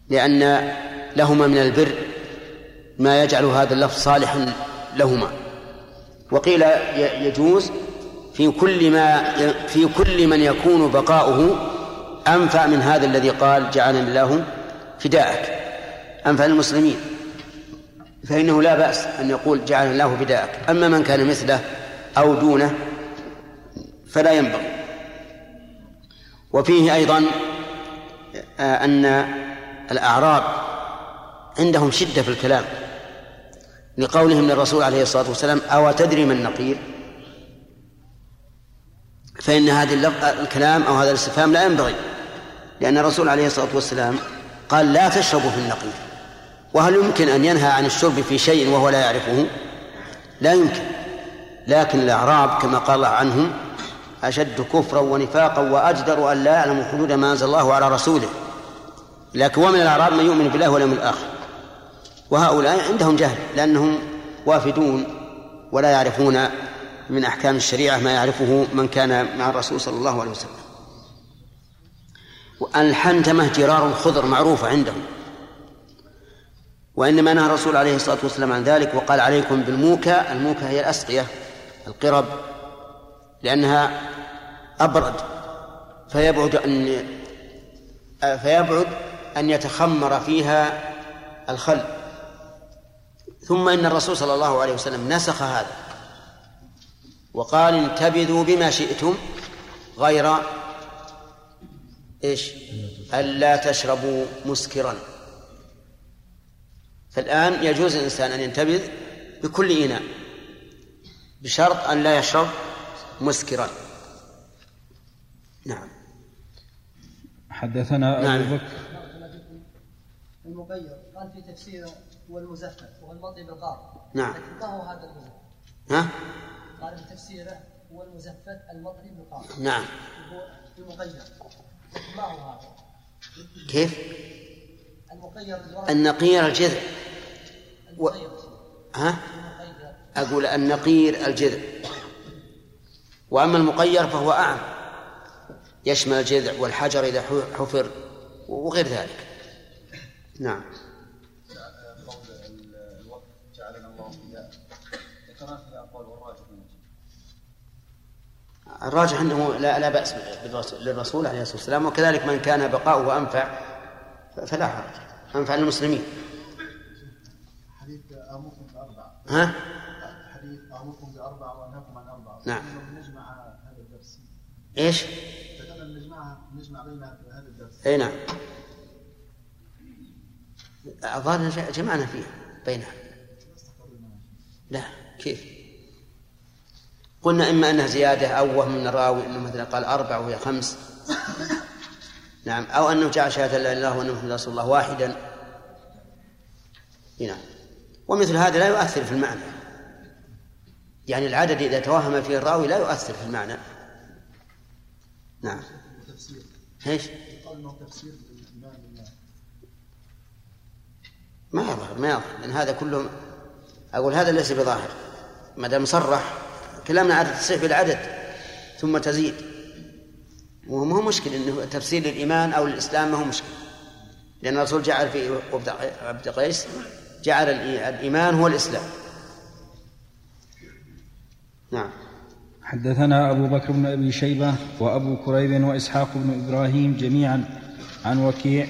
لأن لهما من البر ما يجعل هذا اللفظ صالحا لهما. وقيل يجوز في كل ما في كل من يكون بقاؤه أنفع من هذا الذي قال جعلني الله فداءك أنفع للمسلمين فإنه لا بأس أن يقول جعل الله فداءك. أما من كان مثله أو دونه فلا ينبغي. وفيه أيضا آه، أن الأعراب عندهم شدة في الكلام. لقولهم للرسول عليه الصلاة والسلام أو تدري من نقير فإن هذه الكلام أو هذا الاستفهام لا ينبغي لأن الرسول عليه الصلاة والسلام قال لا تشربوا في النقير وهل يمكن أن ينهى عن الشرب في شيء وهو لا يعرفه؟ لا يمكن. لكن الأعراب كما قال عنهم أشد كفرا ونفاقا وأجدر أن لا يعلموا حدود ما أنزل الله على رسوله. لكن ومن الأعراب من يؤمن بالله واليوم الآخر. وهؤلاء عندهم جهل لأنهم وافدون ولا يعرفون من أحكام الشريعة ما يعرفه من كان مع الرسول صلى الله عليه وسلم. الحنتمة جرار خضر معروفة عندهم. وإنما نهى الرسول عليه الصلاة والسلام عن ذلك وقال عليكم بالموكى الموكى هي الأسقية القرب لأنها أبرد. فيبعد أن فيبعد أن يتخمر فيها الخل. ثم إن الرسول صلى الله عليه وسلم نسخ هذا وقال انتبذوا بما شئتم غير إيش؟ ألا تشربوا مسكرا. فالآن يجوز الإنسان أن ينتبذ بكل إناء بشرط أن لا يشرب مسكرا نعم حدثنا نعم. أبو بكر المقيد قال في تفسيره هو المزفت وهو المطي بالقار نعم. لكن ما هو هذا المزفت ها؟ قال في تفسيره هو المزفت المطري بالقار نعم هو المقيد ما هو هذا؟ كيف؟ النقير الجذع. و... ها؟ أقول النقير الجذع. وأما المقير فهو أعم. يشمل الجذع والحجر إذا حفر وغير ذلك. نعم. الراجح أنه لا, لا بالرسول- للرسول عليه الصلاة والسلام وكذلك من كان بقاؤه أنفع فلا حرج. أنفع للمسلمين حديث امركم باربع ها؟ حديث امركم باربع وانهاكم عن أربع نعم. نجمع هذا الدرس. إيش؟ ذكرنا نجمعها نجمع بين هذا الدرس. أي نعم. الظاهر جمعنا فيه بينها. لا كيف؟ قلنا إما أنها زيادة أو وهم من الراوي أنه مثلا قال أربع وهي خمس. نعم. أو أنه جعل شهادة لا إله إلا الله وأن محمد رسول الله واحدا. نعم. ومثل هذا لا يؤثر في المعنى. يعني العدد إذا توهم فيه الراوي لا يؤثر في المعنى. نعم. إيش؟ ما يظهر ما يظهر. لأن هذا كله أقول هذا ليس بظاهر. ما دام صرح كلامنا عادة تصيح بالعدد ثم تزيد. وما هو مشكل إنه تفسير للإيمان أو للإسلام ما هو مشكل. لأن الرسول جعل في عبد قيس جعل الإيمان هو الإسلام. نعم. حدثنا أبو بكر بن أبي شيبة وأبو كريب وإسحاق بن إبراهيم جميعا عن وكيع.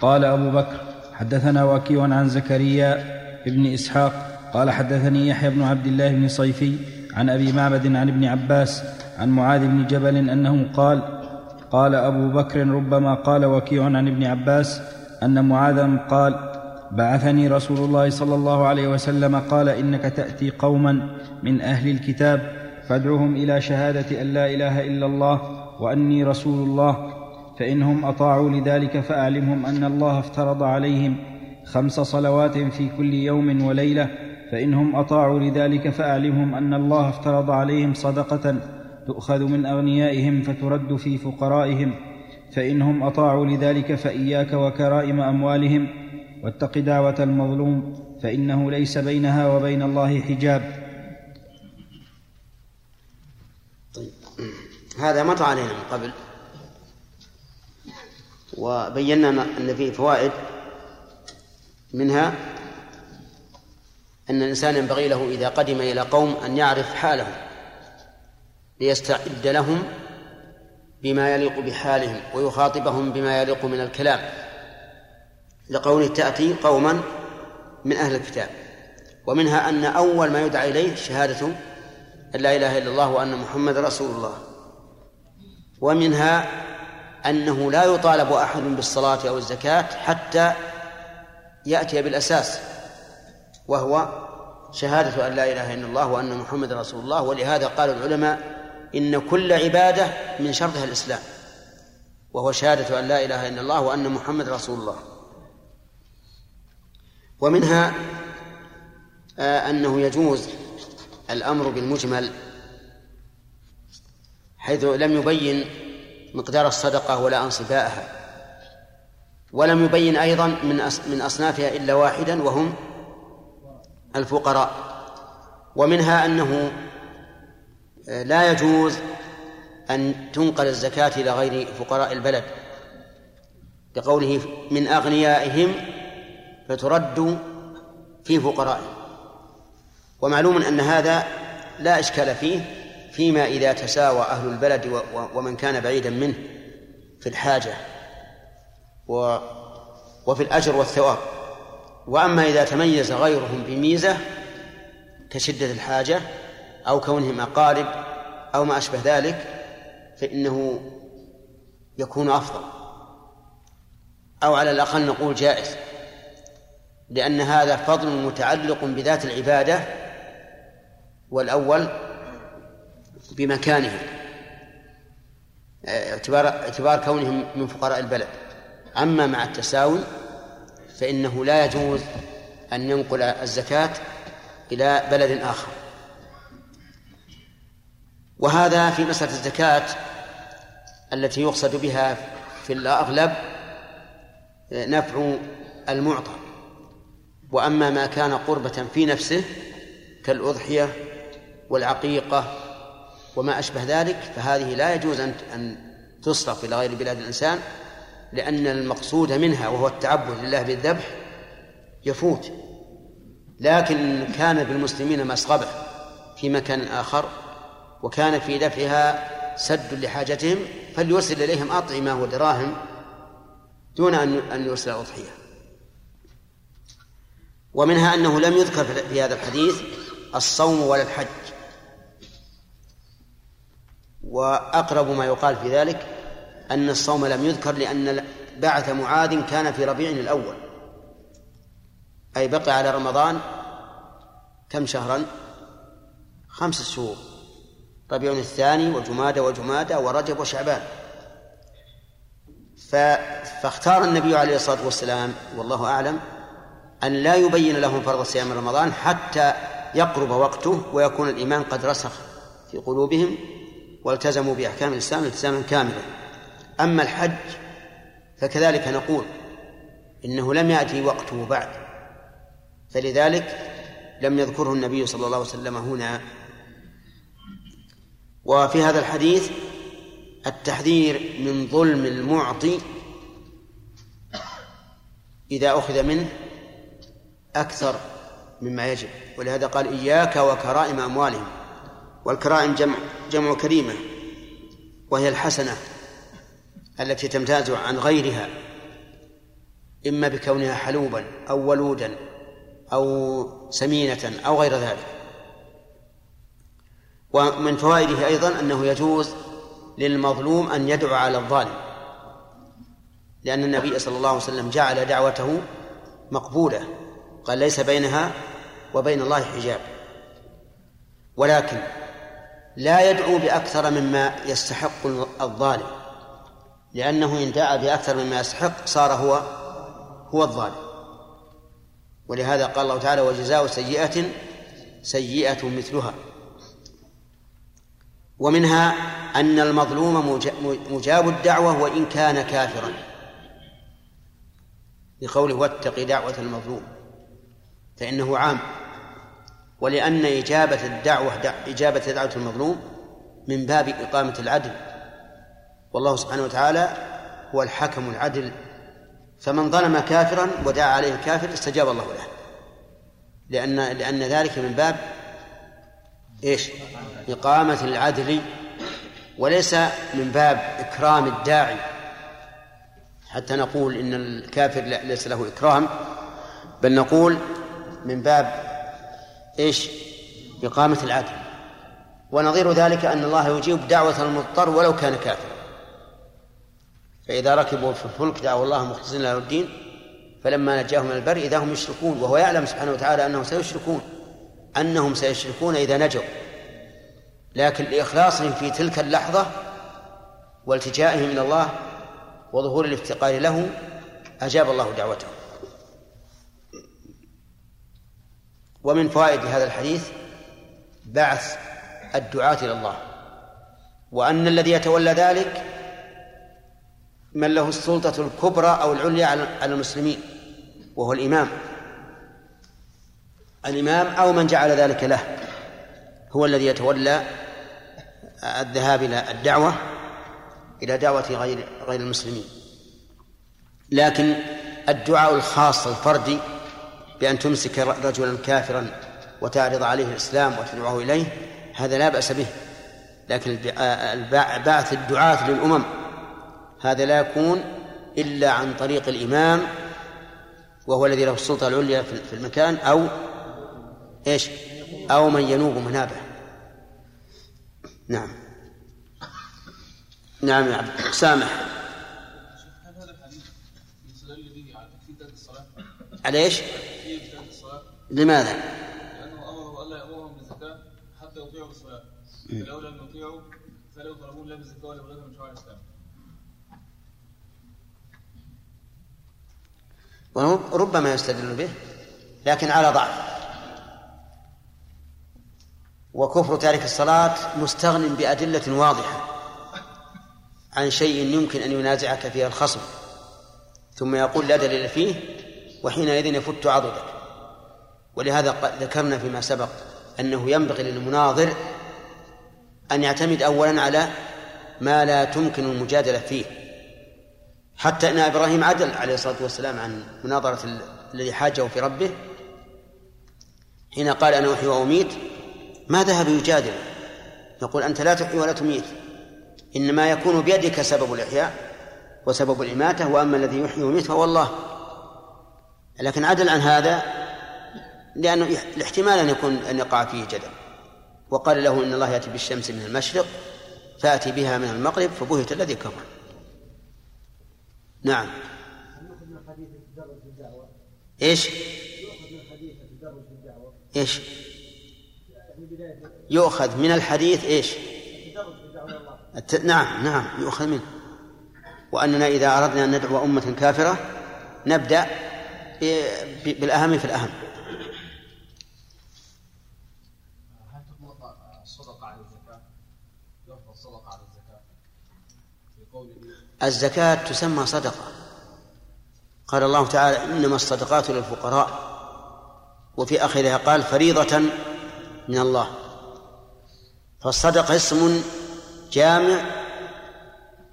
قال أبو بكر حدثنا وكيع عن زكريا بن إسحاق. قال حدثني يحيى بن عبد الله بن صيفي عن أبي معبد عن ابن عباس عن معاذ بن جبل أنه قال قال أبو بكر ربما قال وكيع عن ابن عباس أن معاذا قال بعثني رسول الله صلى الله عليه وسلم قال إنك تأتي قوما من أهل الكتاب فادعهم إلى شهادة أن لا إله إلا الله وأني رسول الله فانهم أطاعوا لذلك فأعلمهم أن الله افترض عليهم خمس صلوات في كل يوم وليلة فانهم أطاعوا لذلك فأعلمهم أن الله افترض عليهم صدقة تؤخذ من أغنيائهم فترد في فقرائهم فإنهم أطاعوا لذلك فإياك وكرائم أموالهم واتق دعوة المظلوم فإنه ليس بينها وبين الله حجاب. طيب. هذا مر علينا من قبل وبينا أن فيه فوائد منها أن الإنسان ينبغي له إذا قدم إلى قوم أن يعرف حالهم ليستعد لهم بما يليق بحالهم ويخاطبهم بما يليق من الكلام. لقوله تأتي قوما من أهل الكتاب ومنها أن أول ما يدعى إليه شهادة أن لا إله إلا الله وأن محمد رسول الله ومنها أنه لا يطالب أحد بالصلاة أو الزكاة حتى يأتي بالأساس وهو شهادة أن لا إله إلا الله وأن محمد رسول الله. ولهذا قال العلماء إن كل عبادة من شرطها الإسلام وهو شهادة أن لا إله إلا الله وأن محمد رسول الله. ومنها آه أنه يجوز الأمر بالمجمل حيث لم يبين مقدار الصدقة ولا أنصفاءها ولم يبين أيضا من من أصنافها إلا واحدا وهم الفقراء. ومنها أنه لا يجوز أن تنقل الزكاة إلى غير فقراء البلد. لقوله من أغنيائهم فترد في فقرائهم ومعلوم أن هذا لا إشكال فيه فيما إذا تساوى أهل البلد ومن كان بعيدا منه في الحاجة وفي الأجر والثواب. وأما إذا تميز غيرهم بميزة كشدة الحاجة أو كونهم أقارب أو ما أشبه ذلك فإنه يكون أفضل. أو على الأقل نقول جائز لأن هذا فضل متعلق بذات العبادة والأول بمكانهم اعتبار اعتبار كونهم من فقراء البلد. أما مع التساوي فإنه لا يجوز أن ينقل الزكاة إلى بلد آخر. وهذا في مسألة الزكاة التي يقصد بها في الأغلب نفع المعطى. وأما ما كان قربة في نفسه كالأضحية والعقيقة وما أشبه ذلك فهذه لا يجوز أن تصرف إلى غير بلاد الإنسان لأن المقصود منها وهو التعبد لله بالذبح يفوت. لكن كان بالمسلمين مسغبة في مكان آخر وكان في دفعها سد لحاجتهم فليرسل إليهم أطعمة ودراهم دون أن أن يرسل أضحية. ومنها أنه لم يذكر في هذا الحديث الصوم ولا الحج. وأقرب ما يقال في ذلك أن الصوم لم يذكر لأن بعث معاذ كان في ربيع الأول. أي بقي على رمضان كم شهرا؟ خمسة شهور. ربيع الثاني وجمادة وجمادة ورجب وشعبان. فاختار النبي عليه الصلاة والسلام والله أعلم أن لا يبين لهم فرض صيام رمضان حتى يقرب وقته ويكون الإيمان قد رسخ في قلوبهم والتزموا بأحكام الإسلام التزاما كاملا. أما الحج فكذلك نقول إنه لم يأتي وقته بعد فلذلك لم يذكره النبي صلى الله عليه وسلم هنا وفي هذا الحديث التحذير من ظلم المعطي إذا أخذ منه أكثر مما يجب. ولهذا قال إياك وكرائم أموالهم والكرائم جمع جمع كريمة وهي الحسنة التي تمتاز عن غيرها إما بكونها حلوبا أو ولودا أو سمينة أو غير ذلك. ومن فوائده أيضا أنه يجوز للمظلوم أن يدعو على الظالم لأن النبي صلى الله عليه وسلم جعل دعوته مقبولة قال ليس بينها وبين الله حجاب. ولكن لا يدعو بأكثر مما يستحق الظالم لأنه إن دعا بأكثر مما يستحق صار هو هو الظالم. ولهذا قال الله تعالى وجزاء سيئة سيئة مثلها. ومنها أن المظلوم مجاب الدعوة وإن كان كافرا. لقوله واتق دعوة المظلوم فإنه عام. ولأن إجابة الدعوة إجابة دعوة المظلوم من باب إقامة العدل. والله سبحانه وتعالى هو الحكم العدل. فمن ظلم كافرا ودعا عليه الكافر استجاب الله له. لأن لأن ذلك من باب إيش؟ إقامة العدل وليس من باب إكرام الداعي حتى نقول إن الكافر ليس له إكرام بل نقول من باب إيش؟ إقامة العدل ونظير ذلك أن الله يجيب دعوة المضطر ولو كان كافرا فإذا ركبوا في الفلك دعوا الله مخلصين له الدين فلما نجاهم من البر إذا هم يشركون وهو يعلم سبحانه وتعالى أنهم سيشركون أنهم سيشركون إذا نجوا. لكن لإخلاصهم في تلك اللحظة والتجائهم إلى الله وظهور الافتقار له أجاب الله دعوتهم ومن فوائد هذا الحديث بعث الدعاة إلى الله. وأن الذي يتولى ذلك من له السلطة الكبرى أو العليا على المسلمين وهو الإمام. الإمام أو من جعل ذلك له هو الذي يتولى الذهاب إلى الدعوة إلى دعوة غير غير المسلمين. لكن الدعاء الخاص الفردي بأن تمسك رجلا كافرا وتعرض عليه الإسلام وتدعوه إليه هذا لا بأس به. لكن بعث الدعاة للأمم هذا لا يكون إلا عن طريق الإمام وهو الذي له السلطة العليا في المكان أو إيش؟ أو من ينوب منابه. نعم. نعم يا عبد سامح. على إيش؟ لماذا؟ لأنه أمره ألا يأمرهم بالزكاة حتى يطيعوا بالصلاة فلو لم يطيعوا فلا يطالبون لا بالزكاة ولا بغيرها من شرائع الإسلام وربما يستدل به لكن على ضعف. وكفر تارك الصلاة مستغن بأدلة واضحة عن شيء يمكن أن ينازعك فيه الخصم. ثم يقول لا دليل فيه وحينئذ يفت عضدك. ولهذا ذكرنا فيما سبق أنه ينبغي للمناظر أن يعتمد أولا على ما لا تمكن المجادلة فيه. حتى أن إبراهيم عدل عليه الصلاة والسلام عن مناظرة الذي حاجة في ربه حين قال أنا أحيي وأميت ما ذهب يجادل؟ يقول أنت لا تحيي ولا تميت. إنما يكون بيدك سبب الإحياء وسبب الإماتة وأما الذي يحيي ويميت فهو الله. لكن عدل عن هذا لأنه الاحتمال أن يكون أن يقع فيه جدل. وقال له إن الله يأتي بالشمس من المشرق فأتي بها من المغرب فبهت الذي كفر. نعم. إيش؟ إيش؟ يؤخذ من الحديث إيش؟ الت... نعم نعم يؤخذ منه. وأننا إذا أردنا أن ندعو أمة كافرة نبدأ بالأهم في الأهم. هل تطلق الصدقة على الزكاة؟ يفضل الصدقة على الزكاة. الزكاة تسمى صدقة. قال الله تعالى إنما الصدقات للفقراء. وفي آخرها قال فريضة من الله. فالصدقة اسم جامع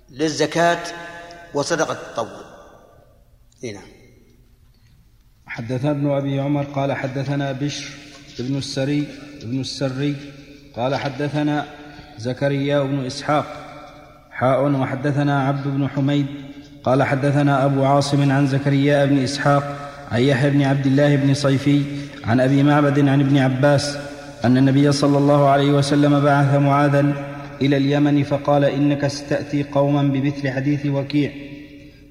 للزكاة وصدقة التطوع. نعم. حدثنا ابن أبي عمر قال حدثنا بشر بن السري بن السري قال حدثنا زكريا بن إسحاق حاء وحدثنا عبد بن حميد قال حدثنا أبو عاصم عن زكريا بن إسحاق عن يحيى بن عبد الله بن صيفي عن أبي معبد عن ابن عباس أن النبي صلى الله عليه وسلم بعث معاذا إلى اليمن فقال إنك ستأتي قوما بمثل حديث وكيع.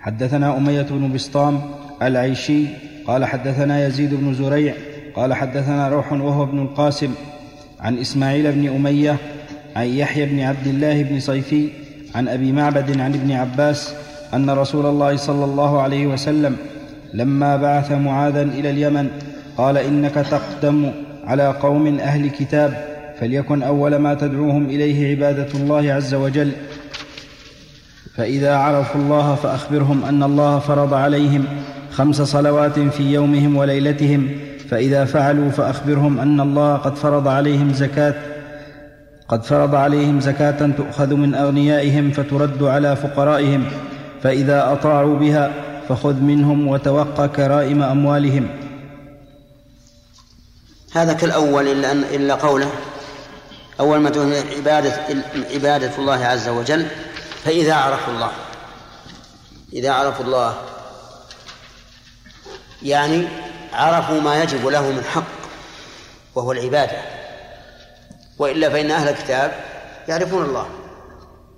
حدثنا أمية بن بسطام العيشي قال حدثنا يزيد بن زريع قال حدثنا روح وهو ابن القاسم عن إسماعيل بن أمية عن يحيى بن عبد الله بن صيفي عن أبي معبد عن ابن عباس أن رسول الله صلى الله عليه وسلم لما بعث معاذا إلى اليمن قال إنك تقدم على قوم أهل كتاب فليكن أول ما تدعوهم إليه عبادة الله عز وجل. فإذا عرفوا الله فأخبرهم أن الله فرض عليهم خمس صلوات في يومهم وليلتهم. فإذا فعلوا فأخبرهم أن الله قد فرض عليهم زكاة قد فرض عليهم زكاة تؤخذ من أغنيائهم فترد على فقرائهم. فإذا أطاعوا بها فخذ منهم وتوقى كرائم أموالهم. هذا كالأول إلا, أن إلا قوله. أول ما تكون عبادة عبادة الله عز وجل فإذا عرفوا الله. إذا عرفوا الله. يعني عرفوا ما يجب له من حق وهو العبادة. وإلا فإن أهل الكتاب يعرفون الله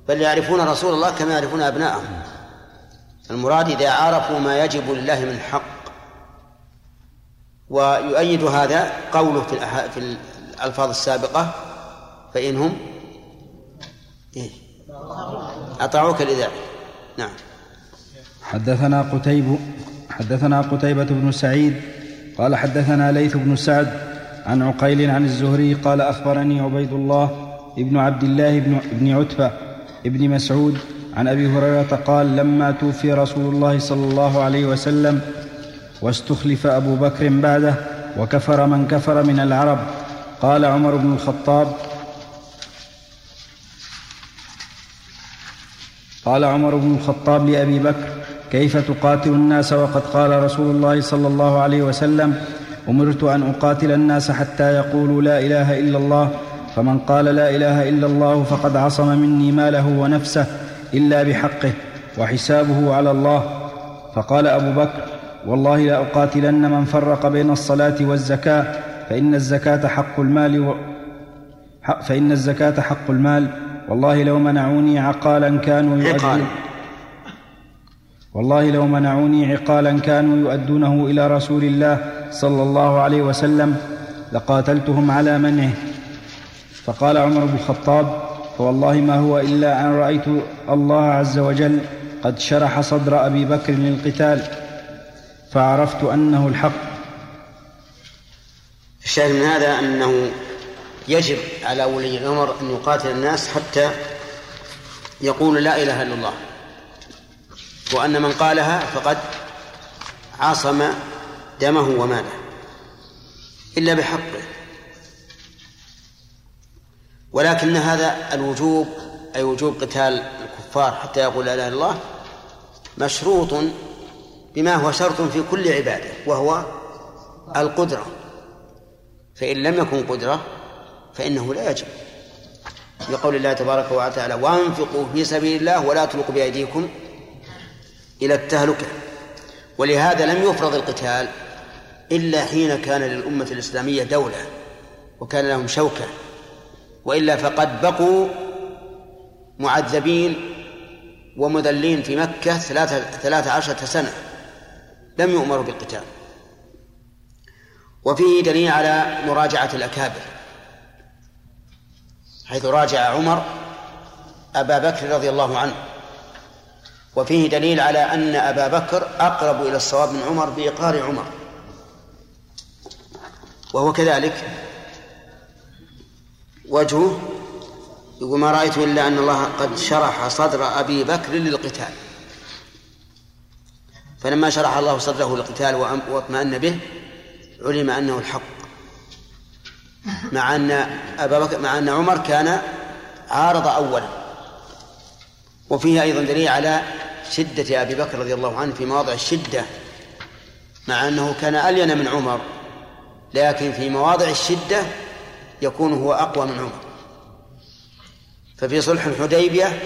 بل يعرفون رسول الله كما يعرفون أبناءهم. المراد إذا عرفوا ما يجب لله من حق ويؤيد هذا قوله في في الألفاظ السابقة فإنهم إيه؟ أطاعوك لذلك نعم حدثنا قتيب حدثنا قتيبة بن سعيد قال حدثنا ليث بن سعد عن عقيل عن الزهري قال أخبرني عبيد الله ابن عبد الله بن, عتبة ابن مسعود عن أبي هريرة قال لما توفي رسول الله صلى الله عليه وسلم واستخلف أبو بكر بعده وكفر من كفر من العرب. قال عمر بن الخطاب قال عمر بن الخطاب لأبي بكر كيف تقاتل الناس وقد قال رسول الله صلى الله عليه وسلم أمرت أن أقاتل الناس حتى يقولوا لا إله إلا الله فمن قال لا إله إلا الله فقد عصم مني ماله ونفسه إلا بحقه وحسابه على الله. فقال أبو بكر والله لاقاتلن من فرق بين الصلاة والزكاة فإن الزكاة حق المال و فإن الزكاة حق المال. والله لو منعوني عقالا كانوا يؤدون والله لو منعوني عقالا كانوا يؤدونه إلى رسول الله صلى الله عليه وسلم لقاتلتهم على منعه. فقال عمر بن الخطاب فوالله ما هو إلا أن رأيت الله عز وجل قد شرح صدر أبي بكر للقتال فعرفت أنه الحق. الشاهد من هذا أنه يجب على ولي الأمر أن يقاتل الناس حتى يقول لا إله إلا الله. وأن من قالها فقد عصم دمه وماله. إلا بحقه. ولكن هذا الوجوب أي وجوب قتال الكفار حتى يقول لا إله إلا الله مشروط بما هو شرط في كل عباده وهو القدرة. فإن لم يكن قدرة فإنه لا يجب. لقول الله تبارك وتعالى وأنفقوا في سبيل الله ولا تلقوا بأيديكم إلى التهلكة. ولهذا لم يفرض القتال إلا حين كان للأمة الإسلامية دولة وكان لهم شوكة وإلا فقد بقوا معذبين ومذلين في مكة ثلاثة, ثلاثة عشرة سنة. لم يؤمروا بالقتال. وفيه دليل على مراجعة الأكابر حيث راجع عمر أبا بكر رضي الله عنه. وفيه دليل على أن أبا بكر أقرب إلى الصواب من عمر بإقرار عمر. وهو كذلك. وجهه يقول ما رأيت إلا أن الله قد شرح صدر أبي بكر للقتال. فلما شرح الله صدره للقتال واطمأن به علم أنه الحق. مع أن أبا بكر مع أن عمر كان عارض أولا. وفيه أيضا دليل على شدة أبي بكر رضي الله عنه في مواضع الشدة مع أنه كان ألين من عمر لكن في مواضع الشدة يكون هو أقوى من عمر. ففي صلح الحديبية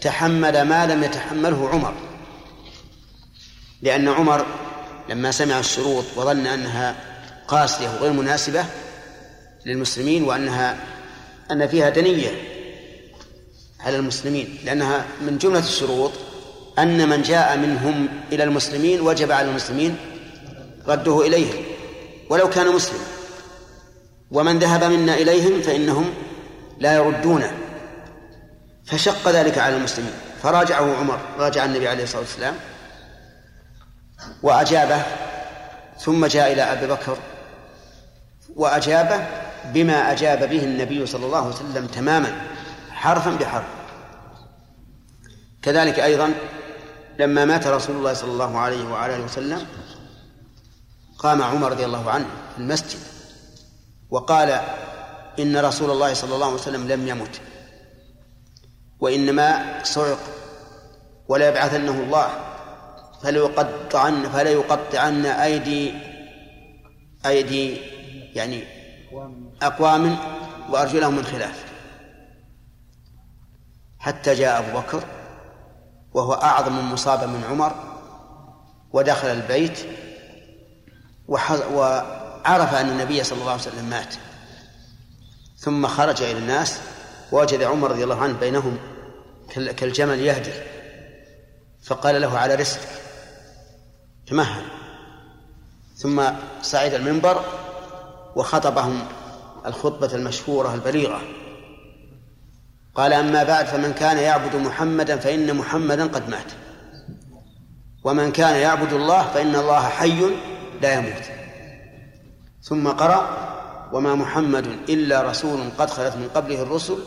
تحمل ما لم يتحمله عمر. لأن عمر لما سمع الشروط وظن أنها قاسية وغير مناسبة للمسلمين وأنها أن فيها دنية على المسلمين لأنها من جملة الشروط أن من جاء منهم إلى المسلمين وجب على المسلمين رده إليهم ولو كان مسلما ومن ذهب منا إليهم فإنهم لا يردونه فشق ذلك على المسلمين. فراجعه عمر راجع النبي عليه الصلاة والسلام. وأجابه ثم جاء إلى أبي بكر وأجابه بما أجاب به النبي صلى الله عليه وسلم تماما حرفا بحرف. كذلك أيضا لما مات رسول الله صلى الله عليه وعلى آله وسلم قام عمر رضي الله عنه في المسجد وقال إن رسول الله صلى الله عليه وسلم لم يمت وإنما صعق ولا يبعثنه الله. فليقطعن فليقطعن أيدي أيدي يعني أقوام وأرجلهم من خلاف. حتى جاء أبو بكر وهو أعظم مصابا من عمر ودخل البيت وعرف أن النبي صلى الله عليه وسلم مات. ثم خرج إلى الناس ووجد عمر رضي الله عنه بينهم كالجمل يهدر فقال له على رسلك تمهل ثم صعد المنبر وخطبهم الخطبة المشهورة البليغة. قال أما بعد فمن كان يعبد محمدا فإن محمدا قد مات. ومن كان يعبد الله فإن الله حي لا يموت. ثم قرأ وما محمد إلا رسول قد خلت من قبله الرسل